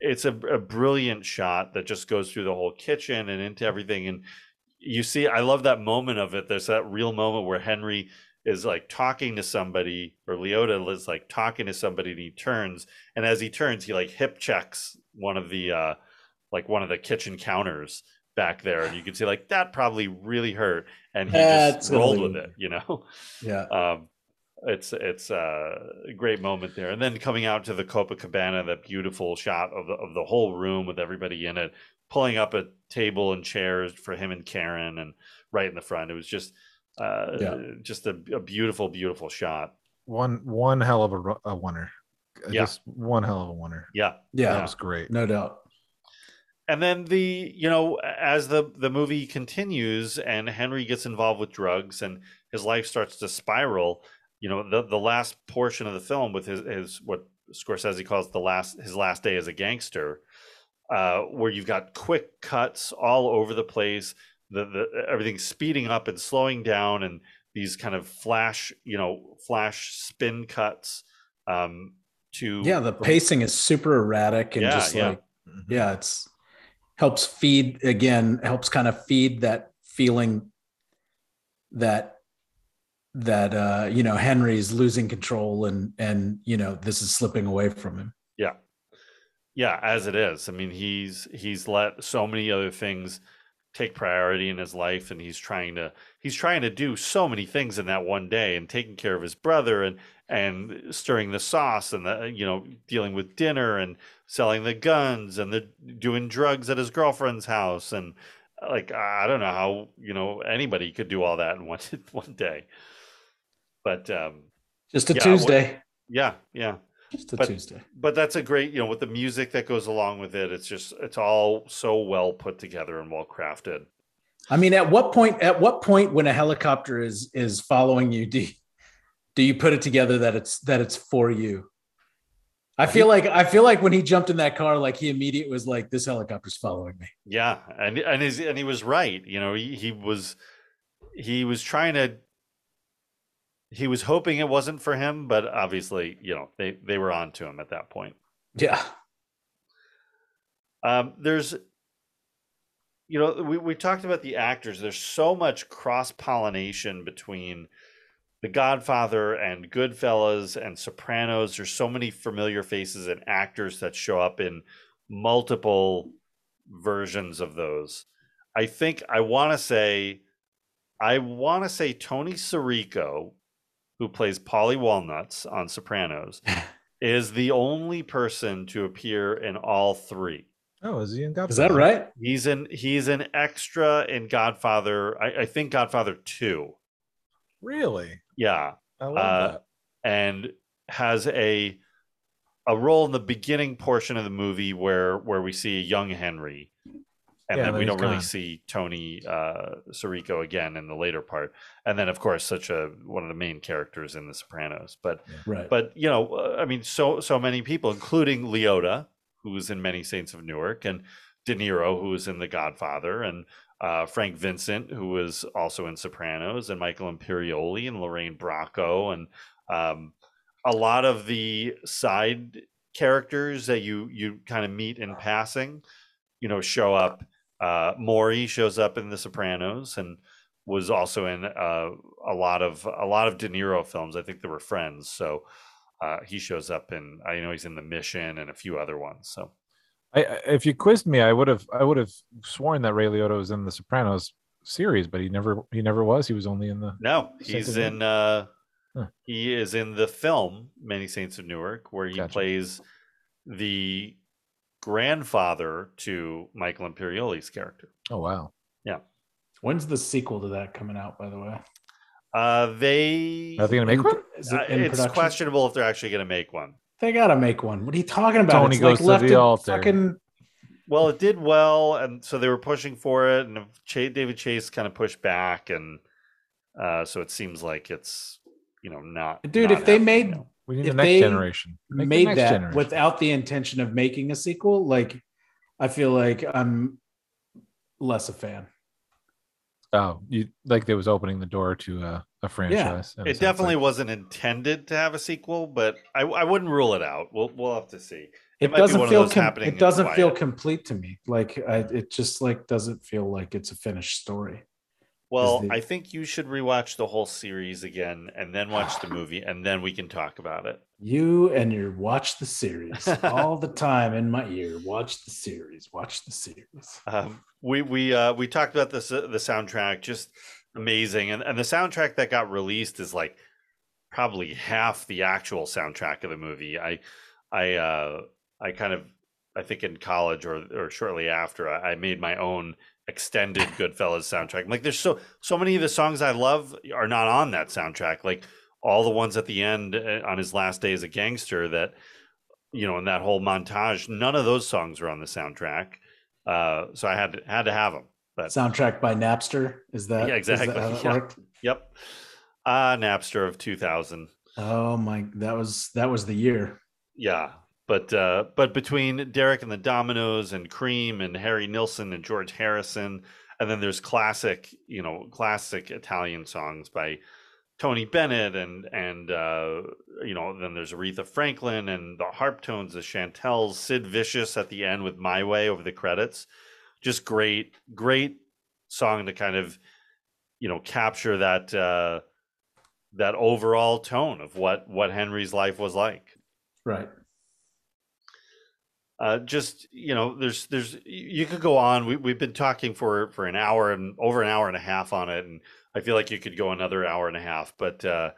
it's a, a brilliant shot that just goes through the whole kitchen and into everything and you see i love that moment of it there's that real moment where henry is like talking to somebody or liotta is like talking to somebody and he turns and as he turns he like hip checks one of the uh like one of the kitchen counters back there and you can see like that probably really hurt and he That's just rolled with it you know Yeah. um it's it's uh, a great moment there and then coming out to the copacabana that beautiful shot of the of the whole room with everybody in it pulling up a table and chairs for him and karen and right in the front it was just uh Yeah. just a, a beautiful beautiful shot one one hell of a, a winner. Yeah. Just one hell of a winner. yeah Yeah. That was great. No doubt. and then the you know as the the movie continues and henry gets involved with drugs and his life starts to spiral. You know, the the last portion of the film with his his what Scorsese calls the last his last day as a gangster, uh, where you've got quick cuts all over the place, the the everything's speeding up and slowing down, and these kind of flash, you know, flash spin cuts. Um, to Yeah, the pacing is super erratic and Yeah, just yeah. like yeah, it's helps feed again, helps kind of feed that feeling that that uh you know Henry's losing control and and you know this is slipping away from him. Yeah. As it is. I mean, he's he's let so many other things take priority in his life and he's trying to he's trying to do so many things in that one day and taking care of his brother and and stirring the sauce and the you know dealing with dinner and selling the guns and the doing drugs at his girlfriend's house and like I don't know how, you know, anybody could do all that in one one day. But um Just a yeah, what- Tuesday. yeah, yeah. Just a but, Tuesday. But that's a great, you know, with the music that goes along with it, it's just it's all so well put together and well crafted. I mean, at what point? At what point, when a helicopter is is following you, do you, do you put it together that it's that it's for you? I feel like I feel like when he jumped in that car, like he immediately was like, "This helicopter's following me." Yeah, and and his, and he was right. You know, he, he was he was trying to he was hoping it wasn't for him, but obviously, you know, they they were on to him at that point. Yeah, Um, there's, you know, we, we talked about the actors. There's so much cross pollination between The Godfather and Goodfellas and Sopranos. There's so many familiar faces and actors that show up in multiple versions of those. I think I want to say, I want to say Tony Sirico, who plays Paulie Walnuts on Sopranos, is the only person to appear in all three. Oh, is he in Godfather? is that right? He's an he's an extra in Godfather. I, I think Godfather two. Really? Yeah, I love uh, that. and has a a role in the beginning portion of the movie where where we see a young Henry, and Yeah, then we don't he's really see Tony uh, Sirico again in the later part, and then of course such a one of the main characters in The Sopranos. But Right. but you know, uh, I mean, so so many people, including Liotta, who was in Many Saints of Newark, and De Niro, who was in The Godfather, and uh, Frank Vincent, who was also in Sopranos, and Michael Imperioli and Lorraine Bracco, and um, a lot of the side characters that you you kind of meet in passing, you know, show up. Uh, Morrie shows up in The Sopranos and was also in uh, a lot of a lot of De Niro films. I think they were friends, so uh, he shows up in. I know he's in The Mission and a few other ones. So I, if you quizzed me, I would have I would have sworn that Ray Liotta was in the Sopranos series, but he never he never was. He was only in the no, he's in. Uh, Huh. He is in the film Many Saints of Newark, where he Gotcha. plays the grandfather to Michael Imperioli's character. Oh wow. Yeah. When's the sequel to that coming out? By the way, Uh, they. Are they gonna make one? Is Uh, it in it's production? questionable if they're actually going to make one. They gotta make one. What are you talking about? Tony It's goes to left the altar. Fucking Well, it did well, and so they were pushing for it, and Ch- David Chase kind of pushed back, and uh, so it seems like it's you know not. dude. not If they happening made now. We need if the next they generation. Make made next that generation. without the intention of making a sequel, like I feel like I'm less a fan. Oh, you like they was opening the door to a, a franchise. in a it sense, definitely like- wasn't intended to have a sequel, but I, I wouldn't rule it out. We'll we'll have to see. It, might be doesn't feel com- happening it doesn't feel complete to me. Like I, it just like doesn't feel like it's a finished story. Well, the- I think you should rewatch the whole series again, and then watch the movie, and then we can talk about it. You and your watch the series all the time in my ear. Watch the series. Watch the series. Um, we we uh, we talked about this uh, the soundtrack, just amazing, and and the soundtrack that got released is like probably half the actual soundtrack of the movie. I I uh, I kind of I think in college or or shortly after I, I made my own extended Goodfellas soundtrack. Like there's so so many of the songs I love are not on that soundtrack. Like all the ones at the end uh, on his last day as a gangster that you know in that whole montage none of those songs were on the soundtrack uh so i had to, had to have them but Soundtrack by Napster. Is that yeah exactly how that yeah. worked? yep Ah, Napster of 2000. Oh my, that was that was the year. Yeah, but uh, but between Derek and the Dominoes and Cream and Harry Nilsson and George Harrison, and then there's classic, you know, classic Italian songs by Tony Bennett and and uh, you know, then there's Aretha Franklin and the Harptones, the Chantels, Sid Vicious at the end with My Way over the credits. Just great, great song to kind of, you know, capture that uh, that overall tone of what what Henry's life was like. Right. Uh, just you know, there's there's you could go on. We we've been talking for for an hour and over an hour and a half on it, and I feel like you could go another hour and a half. But uh,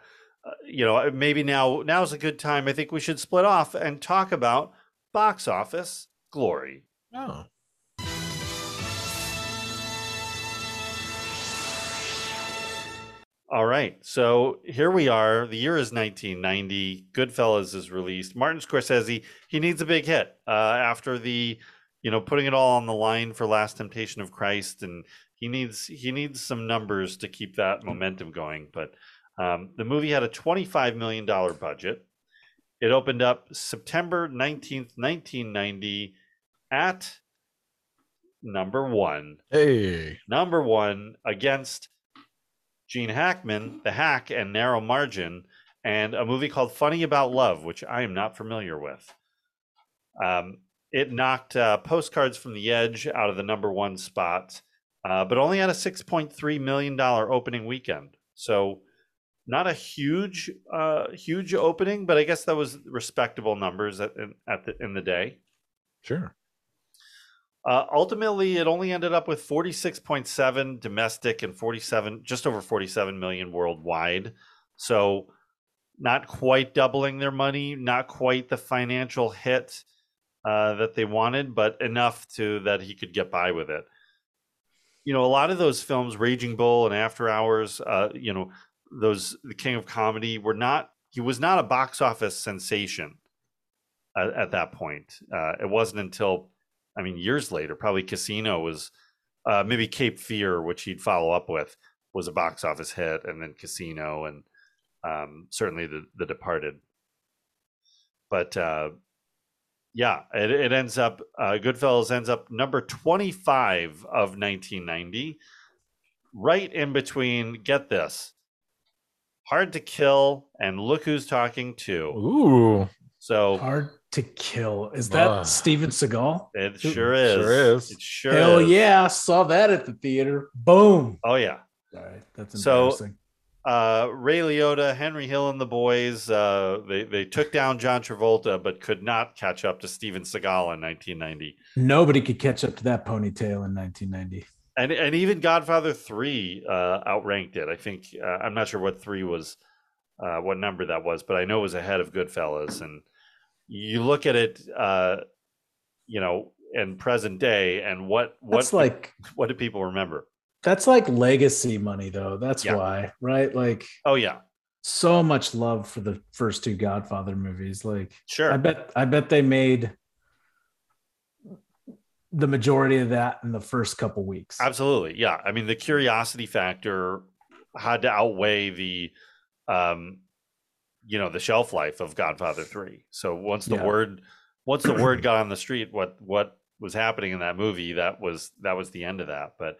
uh, you know, maybe now now's a good time. I think we should split off and talk about box office glory. Oh. All right. So here we are. The year is 1990. Goodfellas is released. Martin Scorsese, he needs a big hit uh, after the, you know, putting it all on the line for Last Temptation of Christ, and he needs he needs some numbers to keep that momentum going. But um, the movie had a 25 million dollar budget. It opened up September 19th, 1990, at number one. Hey. Number one against Gene Hackman, The Hack, and Narrow Margin, and a movie called Funny About Love, which I am not familiar with. Um, it knocked uh, Postcards from the Edge out of the number one spot, uh, but only had a $6.3 million opening weekend. So, not a huge, uh, huge opening, but I guess that was respectable numbers at, at the, in the day. Sure. Uh, ultimately, it only ended up with 46.7 domestic and 47, just over 47 million worldwide. So, not quite doubling their money, not quite the financial hit uh, that they wanted, but enough to that he could get by with it. You know, a lot of those films, Raging Bull and After Hours, uh, you know, those The King of Comedy, were not. He was not a box office sensation at, at that point. Uh, it wasn't until I mean, years later, probably Casino was uh, maybe Cape Fear, which he'd follow up with, was a box office hit, and then Casino, and um, certainly the the Departed. But uh, yeah, it, it ends up uh, Goodfellas ends up number twenty five of nineteen ninety, right in between. Get this, Hard to Kill and Look Who's Talking Too. Ooh. So Hard to Kill. Is that Ah. Steven Seagal? it sure is. Sure is. It sure Hell is. yeah, I saw that at the theater. Boom. Oh yeah. All right, that's So- uh, Ray Liotta, Henry Hill, and the boys uh, they they took down John Travolta, but could not catch up to Steven Seagal in 1990. Nobody could catch up to that ponytail in 1990. And and even Godfather three uh, outranked it. I think uh, I'm not sure what three was, uh, what number that was, but I know it was ahead of Goodfellas. And you look at it, uh, you know, in present day, and what what That's like what do people remember? that's like legacy money though. That's Yeah. why, right? Like Oh yeah, so much love for the first two Godfather movies. Like sure. I bet I bet they made the majority of that in the first couple weeks. Absolutely. Yeah. I mean, the curiosity factor had to outweigh the, um, you know, the shelf life of Godfather 3. So once the Yeah. word, once the word got on the street, what, what was happening in that movie, that was, that was the end of that. But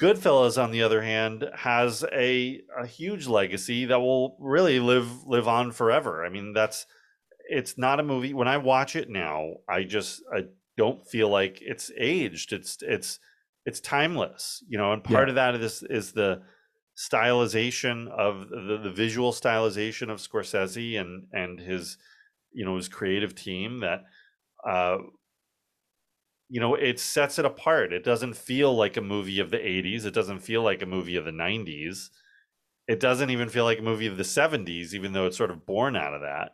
Goodfellas, on the other hand, has a, a huge legacy that will really live, live on forever. I mean, that's, it's not a movie. When I watch it now, I just, I don't feel like it's aged. It's, it's, it's timeless, you know, and part Yeah. of that is is the stylization of the, the visual stylization of Scorsese and and his you know his creative team that uh you know it sets it apart. It doesn't feel like a movie of the 80s it doesn't feel like a movie of the 90s it doesn't even feel like a movie of the 70s even though it's sort of born out of that.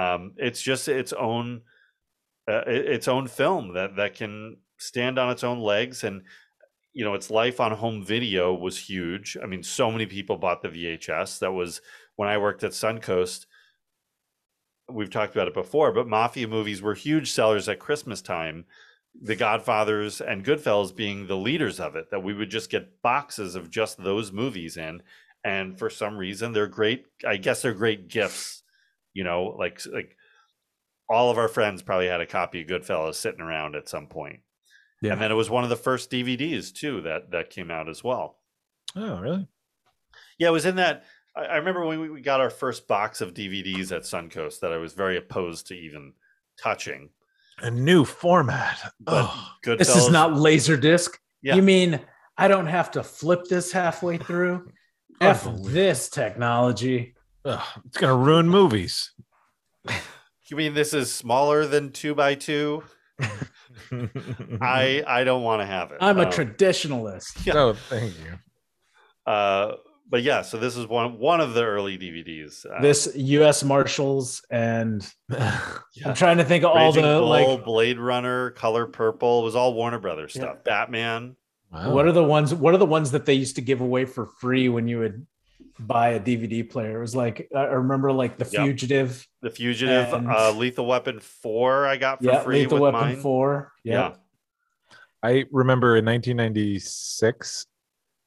Um it's just its own uh, its own film that that can stand on its own legs and you know its life on home video was huge i mean so many people bought the vhs that was when i worked at suncoast we've talked about it before but mafia movies were huge sellers at christmas time the godfathers and goodfellas being the leaders of it that we would just get boxes of just those movies in and for some reason they're great. I guess they're great gifts. You know, like like all of our friends probably had a copy of Goodfellas sitting around at some point. Yeah. And then it was one of the first DVDs too that that came out as well. Oh, really? Yeah, it was in that. I, I remember when we, we got our first box of DVDs at Suncoast that I was very opposed to even touching. A new format. But Oh, Goodfellas, This is not laser disc. Yeah. You mean I don't have to flip this halfway through? F this technology. ugh, it's gonna ruin movies. You mean this is smaller than two by two? I I don't want to have it. I'm a Um, traditionalist. yeah. Oh, thank you. Uh, but yeah, so this is one one of the early DVDs. Uh, This U.S. Marshals and yeah. I'm trying to think of all Raging the Bull, like. Blade Runner, Color Purple. It was all Warner Brothers Yeah. stuff. Batman. Wow. What are the ones? What are the ones that they used to give away for free when you would buy a DVD player? It was like I remember like The Yep. Fugitive. The Fugitive, And- uh, Lethal Weapon Four. I got for Yeah, free Lethal with Weapon mine. Four. Yeah. Yeah. I remember in 1996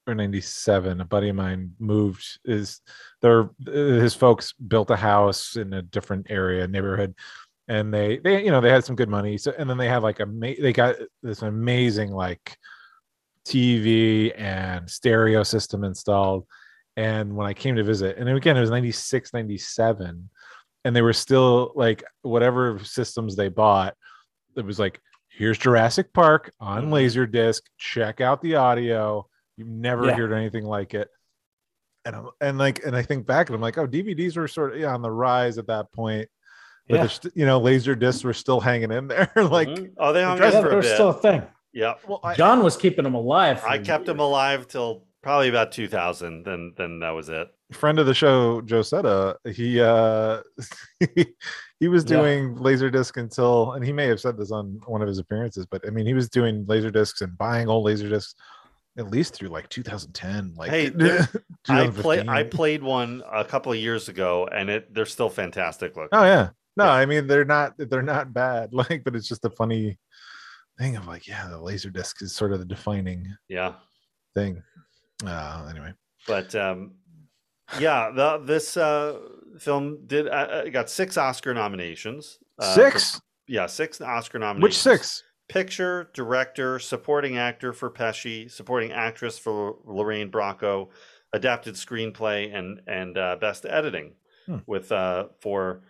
or 97, a buddy of mine moved. Is their his folks built a house in a different area neighborhood, and they they you know they had some good money. So and then they had like a ma- they got this amazing like TV and stereo system installed. And when I came to visit, and again it was 96, 97, and they were still like whatever systems they bought, it was like here's Jurassic Park on Mhm. Laserdisc. Check out the audio. You've never Yeah. heard anything like it. And I'm, and like and I think back and I'm like, oh, DVDs were sort of yeah, on the rise at that point. But Yeah. st- you know, laser discs were still hanging in there. like, Mhm. oh, they hung in for they're bit. still a thing. yeah, well, I, John was keeping them alive. I kept them alive till probably about 2000. Then then that was it. friend of the show, Joe Josetta, he uh he was doing laser disc until and he may have said this on one of his appearances, but I mean he was doing laser discs and buying old laser discs at least through like 2010. Like Hey, there- I played I played one a couple of years ago, and it they're still fantastic looking. Oh yeah. No, Yeah. I mean they're not they're not bad. Like, but it's just a funny thing of like, yeah, the laser disc is sort of the defining yeah. thing. Uh anyway. But um, yeah, the this uh, film did uh, uh, got six Oscar nominations. uh, for- Six? yeah, six Oscar nominations. Which six? Picture, director, supporting actor for Pesci, supporting actress for Lorraine Bracco, adapted screenplay, and and uh, best editing Hmm. with uh, for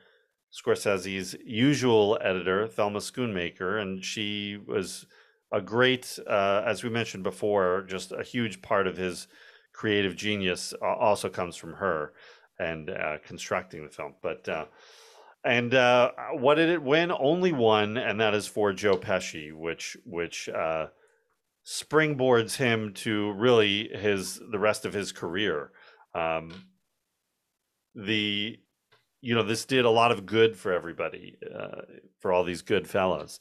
Scorsese's usual editor Thelma Schoonmaker, and she was a great, uh, as we mentioned before, just a huge part of his creative genius. Uh, also comes from her and uh, constructing the film, but. Uh, and uh, what did it win? Only one, and that is for Joe Pesci, which which uh, springboards him to really his the rest of his career. Um, the you know this did a lot of good for everybody, uh, for all these good fellows.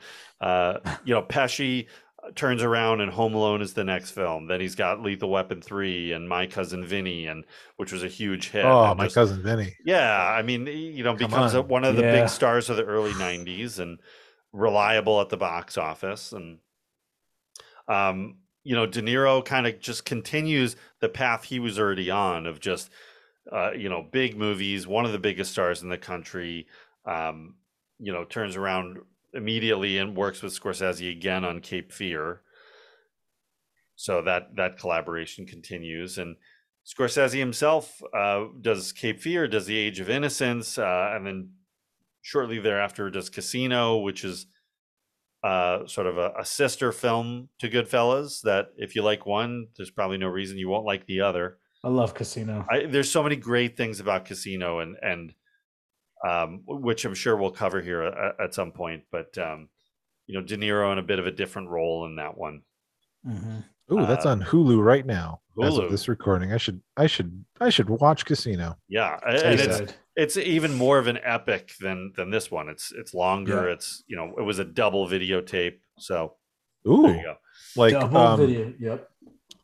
uh, you know, Pesci turns around and Home Alone is the next film. Then he's got Lethal Weapon three and My Cousin Vinny, and which was a huge hit. Oh, and my just- cousin Vinny. yeah, I mean, you know, Come becomes on. one of the Yeah. big stars of the early '90s and reliable at the box office. And, um, you know, De Niro kind of just continues the path he was already on of just, uh, you know, big movies, one of the biggest stars in the country. Um, you know, turns around immediately and works with Scorsese again on Cape Fear. So that that collaboration continues, and Scorsese himself uh, does Cape Fear, does The Age of Innocence, uh, and then shortly thereafter does Casino, which is uh, sort of a, a sister film to Goodfellas. That if you like one, there's probably no reason you won't like the other. I love Casino. I, there's so many great things about Casino, and and um, which I'm sure we'll cover here at, at some point. But um, you know, De Niro in a bit of a different role in that one. Mhm. Ooh, that's Uh, on Hulu right now. As Hulu. of this recording, I should, I should, I should watch Casino. Yeah, and it's it's even more of an epic than than this one. It's it's longer. Yeah. It's you know it was a double videotape. So Ooh, there you go. like, Double um, video. Yep.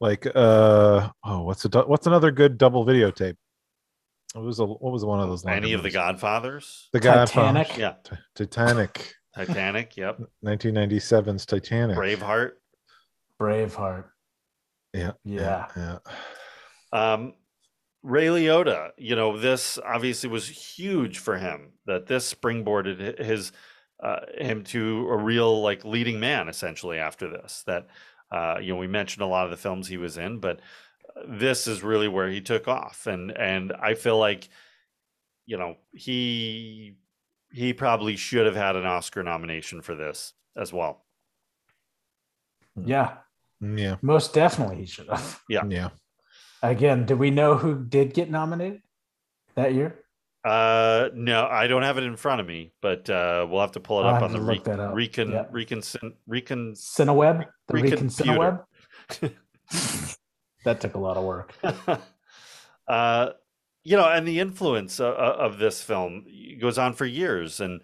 like, uh, oh, what's a, what's another good double videotape? What was a, what was one of those? longer Any of the? Godfathers, The Godfather. Titanic. yeah, Ti- Titanic, Titanic, yep, 1997's Titanic. Braveheart. Braveheart. Yeah, Yeah. yeah. Um, Ray Liotta, you know, this obviously was huge for him. That this springboarded his uh, him to a real like leading man essentially after this. That uh, you know we mentioned a lot of the films he was in, but this is really where he took off, and and I feel like you know he he probably should have had an Oscar nomination for this as well. Yeah, Yeah. most definitely he should have. Yeah. Yeah. Again, do we know who did get nominated that year? Uh, no, I don't have it in front of me, but uh, we'll have to pull it I'll up on the to look that up. recon Yeah. recon recon Cineweb, the Recon Recon Cineweb. That took a lot of work. uh, you know, and the influence of, of this film goes on for years. And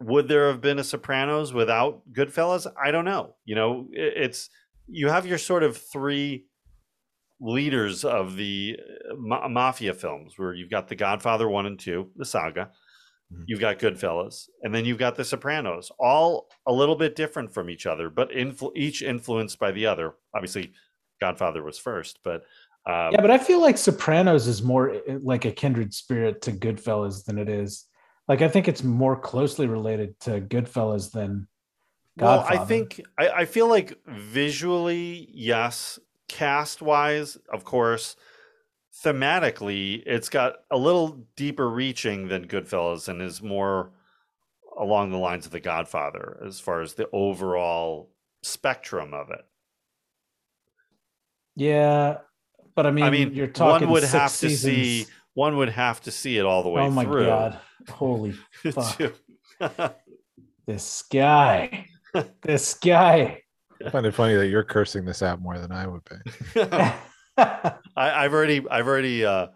would there have been a Sopranos without Goodfellas? I don't know. You know, it's you have your sort of three leaders of the uh, ma- mafia films, where you've got The Godfather one and two, the saga. You've got Goodfellas, and then you've got The Sopranos, all a little bit different from each other, but influ- each influenced by the other. Obviously, Godfather was first, but um, yeah, but I feel like Sopranos is more uh, like a kindred spirit to Goodfellas than it is. Like I think it's more closely related to Goodfellas than Godfather. Well, I think I, I feel like visually, yes. Cast wise, of course. Thematically, it's got a little deeper reaching than Goodfellas and is more along the lines of The Godfather as far as the overall spectrum of it. Yeah, but I mean, I mean, you're talking one would six have to seasons. see one would have to see it all the way Oh my through. god! Holy fuck! to- this guy, this guy. I find it funny that you're cursing this out more than I would be. I, I've already I've already uh,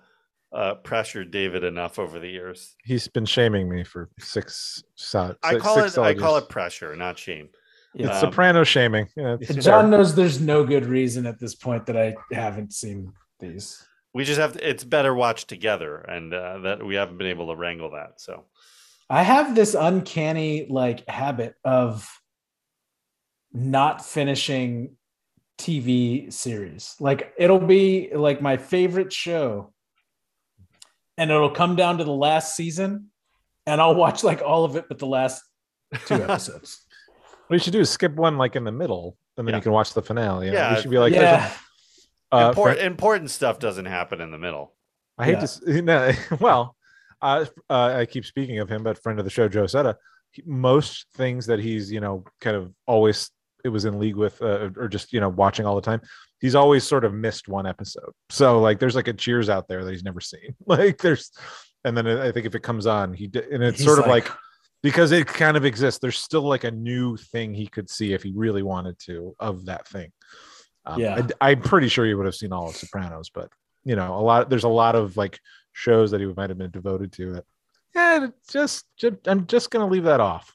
uh, pressured David enough over the years. He's been shaming me for six. So, I six- call six it I call it pressure, not shame. It's Um, soprano shaming. Yeah, it's fair. John knows there's no good reason at this point that I haven't seen these. we just have to, it's better watched together, and uh, that we haven't been able to wrangle that. So I have this uncanny like habit of not finishing TV series. Like it'll be like my favorite show and it'll come down to the last season and I'll watch like all of it but the last two episodes. What you should do is skip one like in the middle, and then Yeah. you can watch the finale. Yeah, Yeah, you should be like, yeah. a- uh, Import, Fra- important stuff doesn't happen in the middle. I hate Yeah. to, s- no, well, uh, uh, I keep speaking of him, but friend of the show, Joe Setta, he- most things that he's, you know, kind of always it was in league with, uh, or just, you know, watching all the time. He's always sort of missed one episode. So like, there's like a Cheers out there that he's never seen. Like there's, and then I think if it comes on, he, d- and it's He's sort of like- like, because it kind of exists. There's still like a new thing he could see if he really wanted to of that thing. Um, Yeah. I, am pretty sure he would have seen all of Sopranos, but you know, a lot. There's a lot of like shows that he might have been devoted to that. Yeah, just, just I'm just gonna leave that off.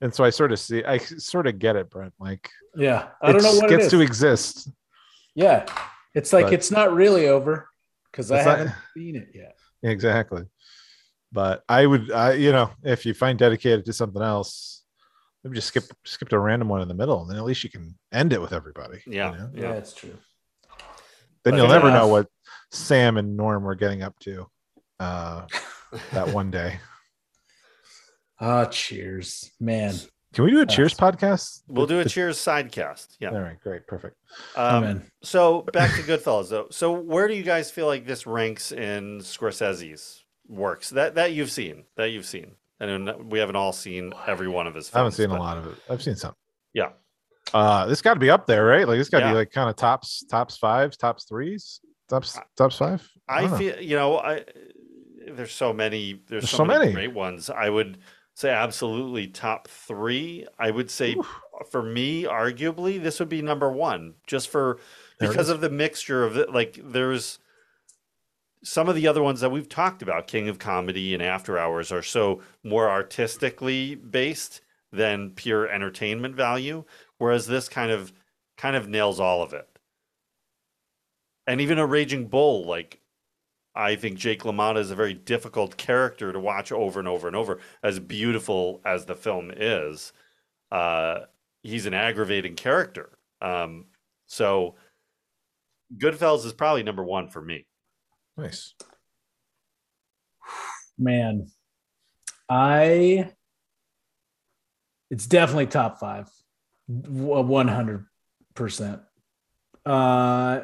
And so I sort of see, I sort of get it, Brent. Like Yeah. I don't know what it gets to exist. yeah. It's like But- it's not really over because I It's not- haven't seen it yet. Exactly. But I would, I you know, if you find dedicated to something else, maybe just skip skip to a random one in the middle, and then at least you can end it with everybody. you Yeah, know? yeah. it's true. Then But you'll fair never know what Sam and Norm were getting up to uh, that one day. Ah, cheers, man. Can we do a Cheers podcast? We'll do a Cheers sidecast. Yeah. All right, great, perfect. Um, so back to Goodfellas though. So where do you guys feel like this ranks in Scorsese's works that that you've seen that you've seen? And we haven't all seen every one of his. Films, I haven't seen a lot of it. I've seen some. Yeah, Uh, this got to be up there, right? Like this got to Yeah. be like kind of tops, tops fives, tops threes, tops, tops five. I don't know. feel you know I there's so many there's, There's so, so many, many. great ones. I would say absolutely top three. I would say for me, arguably, this would be number one, just for There because of the mixture of it. Like there's some of the other ones that we've talked about, King of Comedy and After Hours, are so more artistically based than pure entertainment value. Whereas this kind of kind of nails all of it. And even a Raging Bull, like I think Jake LaMotta is a very difficult character to watch over and over and over. As beautiful as the film is, uh, he's an aggravating character. Um, so Goodfellas is probably number one for me. Nice. Man, I. It's definitely top five, one hundred percent. Uh,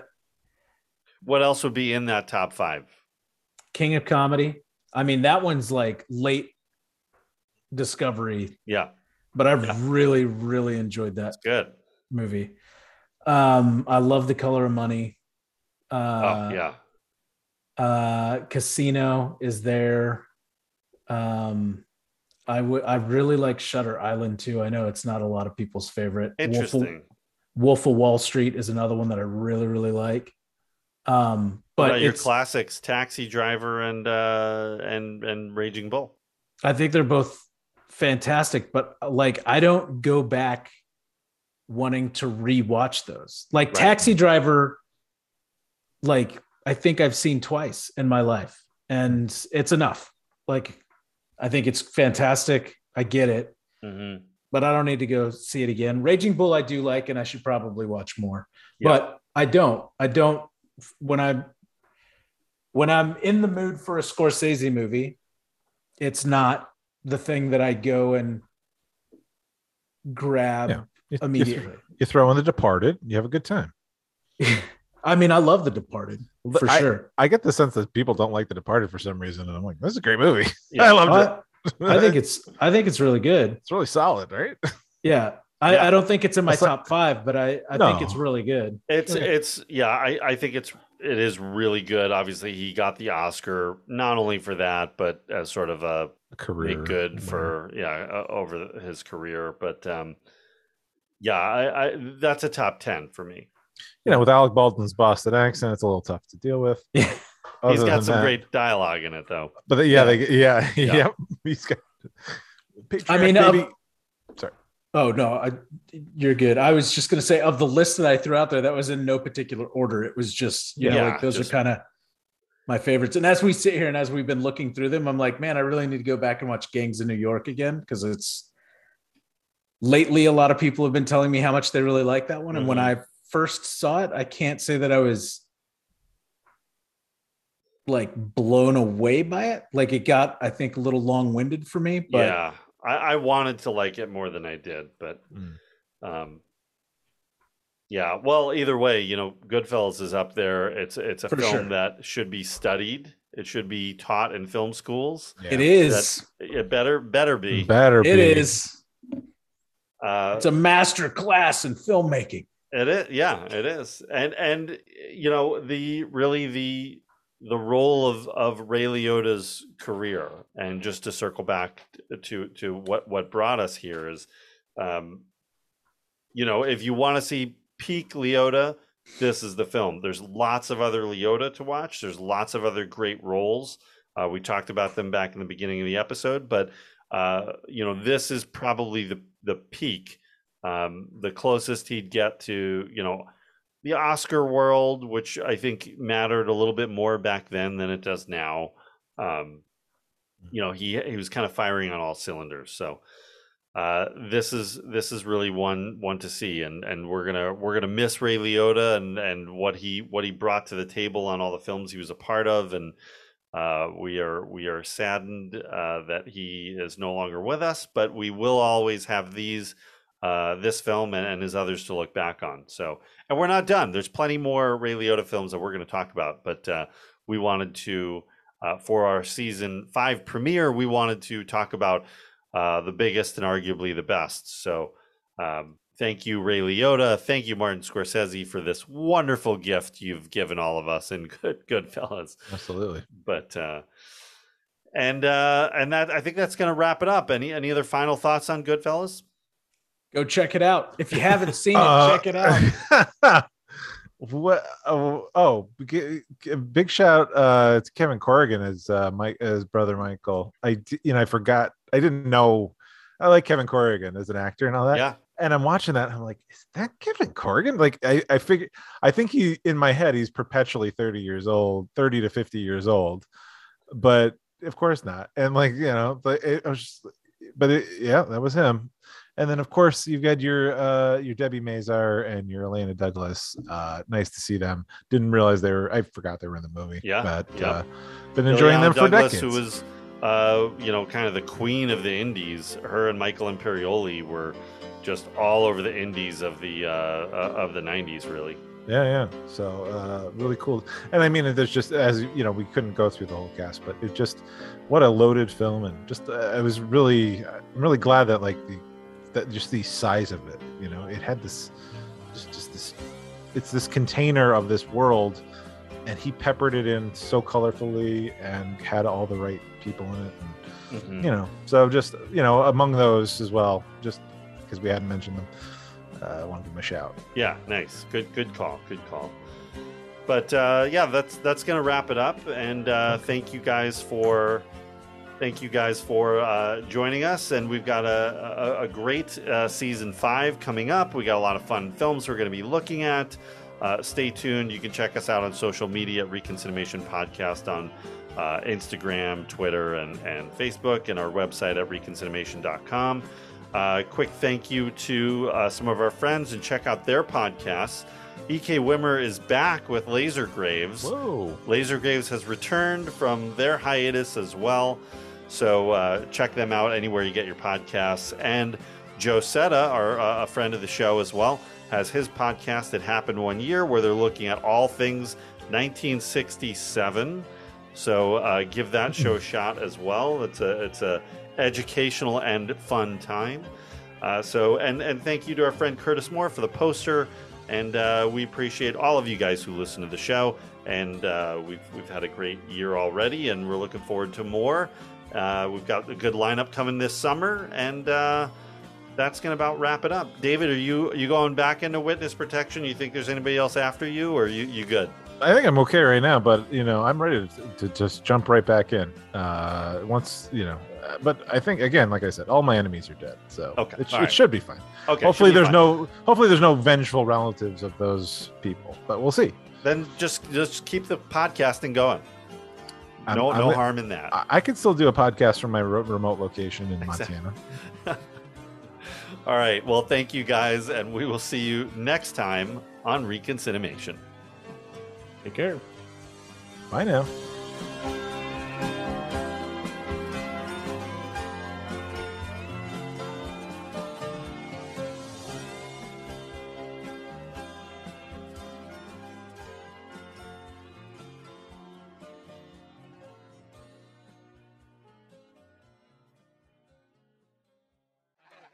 What else would be in that top five? King of Comedy. I mean, that one's like late discovery, Yeah, but I've really, really enjoyed that good. movie. Um, I love The Color of Money. Uh, oh yeah, uh casino is there um i would i really like shutter island too i know it's not a lot of people's favorite Wolf of- interesting. wolf of wall street is another one that i really really like um but your classics, Taxi Driver and uh, and and Raging Bull. i think they're both fantastic but like i don't go back wanting to rewatch those like Right. taxi driver like i think i've seen twice in my life and it's enough like i think it's fantastic i get it Mhm. but i don't need to go see it again raging bull i do like and i should probably watch more Yeah. but i don't i don't when i'm when i'm in the mood for a scorsese movie it's not the thing that i go and grab Yeah. You, you immediately th- you throw in The Departed, you have a good time. I mean, I love The Departed for I, sure. I get the sense that people don't like The Departed for some reason, and I'm like, this is a great movie. Yeah. I loved I, it. I think it's I think it's really good. it's really solid, right? Yeah. I, Yeah. I don't think it's in my It's like- top five, but I, I think it's really good. It's Yeah. it's yeah, I, I think it's it is really good. Obviously, he got the Oscar not only for that, but as sort of a Career. make good for yeah uh, over his career. But um, yeah, I, I that's a top ten for me. You know, with Alec Baldwin's Boston accent, it's a little tough to deal with. Yeah. He's got some that- great dialogue in it, though. But the- yeah, Yeah. They, yeah, Yeah. yeah, He's got. I mean, Patriot, um, sorry. Oh no, I, you're good. I was just gonna say of the list that I threw out there, that was in no particular order. It was just you know, like those just- are kind of my favorites. And as we sit here and as we've been looking through them, I'm like, man, I really need to go back and watch Gangs in New York again because it's lately a lot of people have been telling me how much they really like that one. And when Mhm. I first saw it, I can't say that I was like blown away by it. Like it got, I think, a little long winded for me. But yeah, I, I wanted to like it more than I did, but Mm. um, yeah. Well, either way, you know, Goodfellas is up there. It's it's a For film sure. that should be studied. It should be taught in film schools. it is. It better better be. Better It be. is. Uh, It's a master class in filmmaking. It is, yeah, it is, and and you know the really the the role of of Ray Liotta's career, and just to circle back to to what what brought us here is, um, you know, if you want to see peak Liotta, this is the film. There's lots of other Liotta to watch. There's lots of other great roles. Uh, we talked about them back in the beginning of the episode, but uh, you know, this is probably the the peak um, the closest he'd get to you know the Oscar world, which I think mattered a little bit more back then than it does now. Um, you know, he he was kind of firing on all cylinders. So uh, this is this is really one one to see, and and we're gonna we're gonna miss Ray Liotta and and what he what he brought to the table on all the films he was a part of, and uh, we are we are saddened uh, that he is no longer with us, but we will always have these uh, this film and, and his others to look back on. So, and we're not done. There's plenty more Ray Liotta films that we're going to talk about, but uh, we wanted to, uh, for our season five premiere, we wanted to talk about uh, the biggest and arguably the best. So, um, thank you, Ray Liotta. Thank you, Martin Scorsese, for this wonderful gift you've given all of us in Good Goodfellas. Absolutely. But uh, and uh, and that I think that's going to wrap it up. Any any other final thoughts on Goodfellas? Go check it out. If you haven't seen it, Uh, check it out. what? Oh, oh g- g- big shout uh, to Kevin Corrigan as uh, Mike as brother Michael. I d- you know I forgot. I didn't know. I like Kevin Corrigan as an actor and all that. Yeah. And I'm watching that. I'm like, is that Kevin Corrigan? Like, I I figure. I think he in my head he's perpetually 30 years old, 30 to 50 years old, but of course not. And like you know, but it, I was just, but it, yeah, that was him. And then of course you've got your uh your Debbie Mazar and your Illeana Douglas. Uh, nice to see them. Didn't realize they were. I forgot they were in the movie. Yeah, but yeah. uh, been enjoying Illeana them for Douglas, decades. who was, uh, you know, kind of the queen of the indies. Her and Michael Imperioli were just all over the indies of the uh, uh, of the '90s, really. Yeah, yeah. So uh, really cool. And I mean, there's just as you know, we couldn't go through the whole cast, but it just what a loaded film, and just uh, I was really, I'm really glad that like the that just the size of it. You know, it had this, just just this, it's this container of this world, and he peppered it in so colorfully and had all the right people in it, and Mhm. you know, so just you know, among those as well, just because we hadn't mentioned them, uh, I want to give them a shout. Yeah, nice. Good, good call. Good call. But uh, yeah, that's that's gonna wrap it up. And uh, thank you guys for thank you guys for uh, joining us. And we've got a, a, a great uh, season five coming up. We got a lot of fun films we're going to be looking at. Uh, stay tuned. You can check us out on social media at Reconcinimation Podcast on uh, Instagram, Twitter, and, and Facebook, and our website at reconcinimation.com. Uh, quick thank you to uh, some of our friends and check out their podcasts. EK Wimmer is back with Laser Graves. Whoa. Laser Graves has returned from their hiatus as well. So uh, check them out anywhere you get your podcasts. And Joe Setta, our, uh, a friend of the show as well, has his podcast that happened one year where they're looking at all things 1967. So uh, give that show a shot as well. It's a it's a educational and fun time. Uh, so and and thank you to our friend Curtis Moore for the poster. And uh, we appreciate all of you guys who listen to the show. And uh, we've we've had a great year already, and we're looking forward to more. Uh, we've got a good lineup coming this summer, and uh, that's going to about wrap it up. David, are you are you going back into witness protection? You think there's anybody else after you, or you you good? I think I'm okay right now, but you know, I'm ready to, to just jump right back in. Uh, once you know, uh, but I think again, like I said, all my enemies are dead, so Okay, it, sh- all it should be fine. Okay, hopefully there's fine. no, hopefully there's no vengeful relatives of those people, but we'll see. Then just just keep the podcasting going. I'm- no I'm no harm in that. I, I could still do a podcast from my ro- remote location in Exactly. Montana. All right. Well, thank you guys, and we will see you next time on Reconcinimation. Take care. Bye now.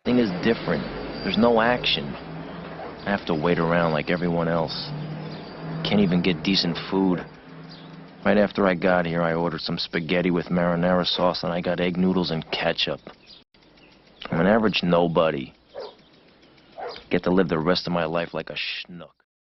Thing is different. There's no action. I have to wait around like everyone else. Can't even get decent food. Right after I got here, I ordered some spaghetti with marinara sauce and I got egg noodles and ketchup. I'm an average nobody. Get to live the rest of my life like a schnook.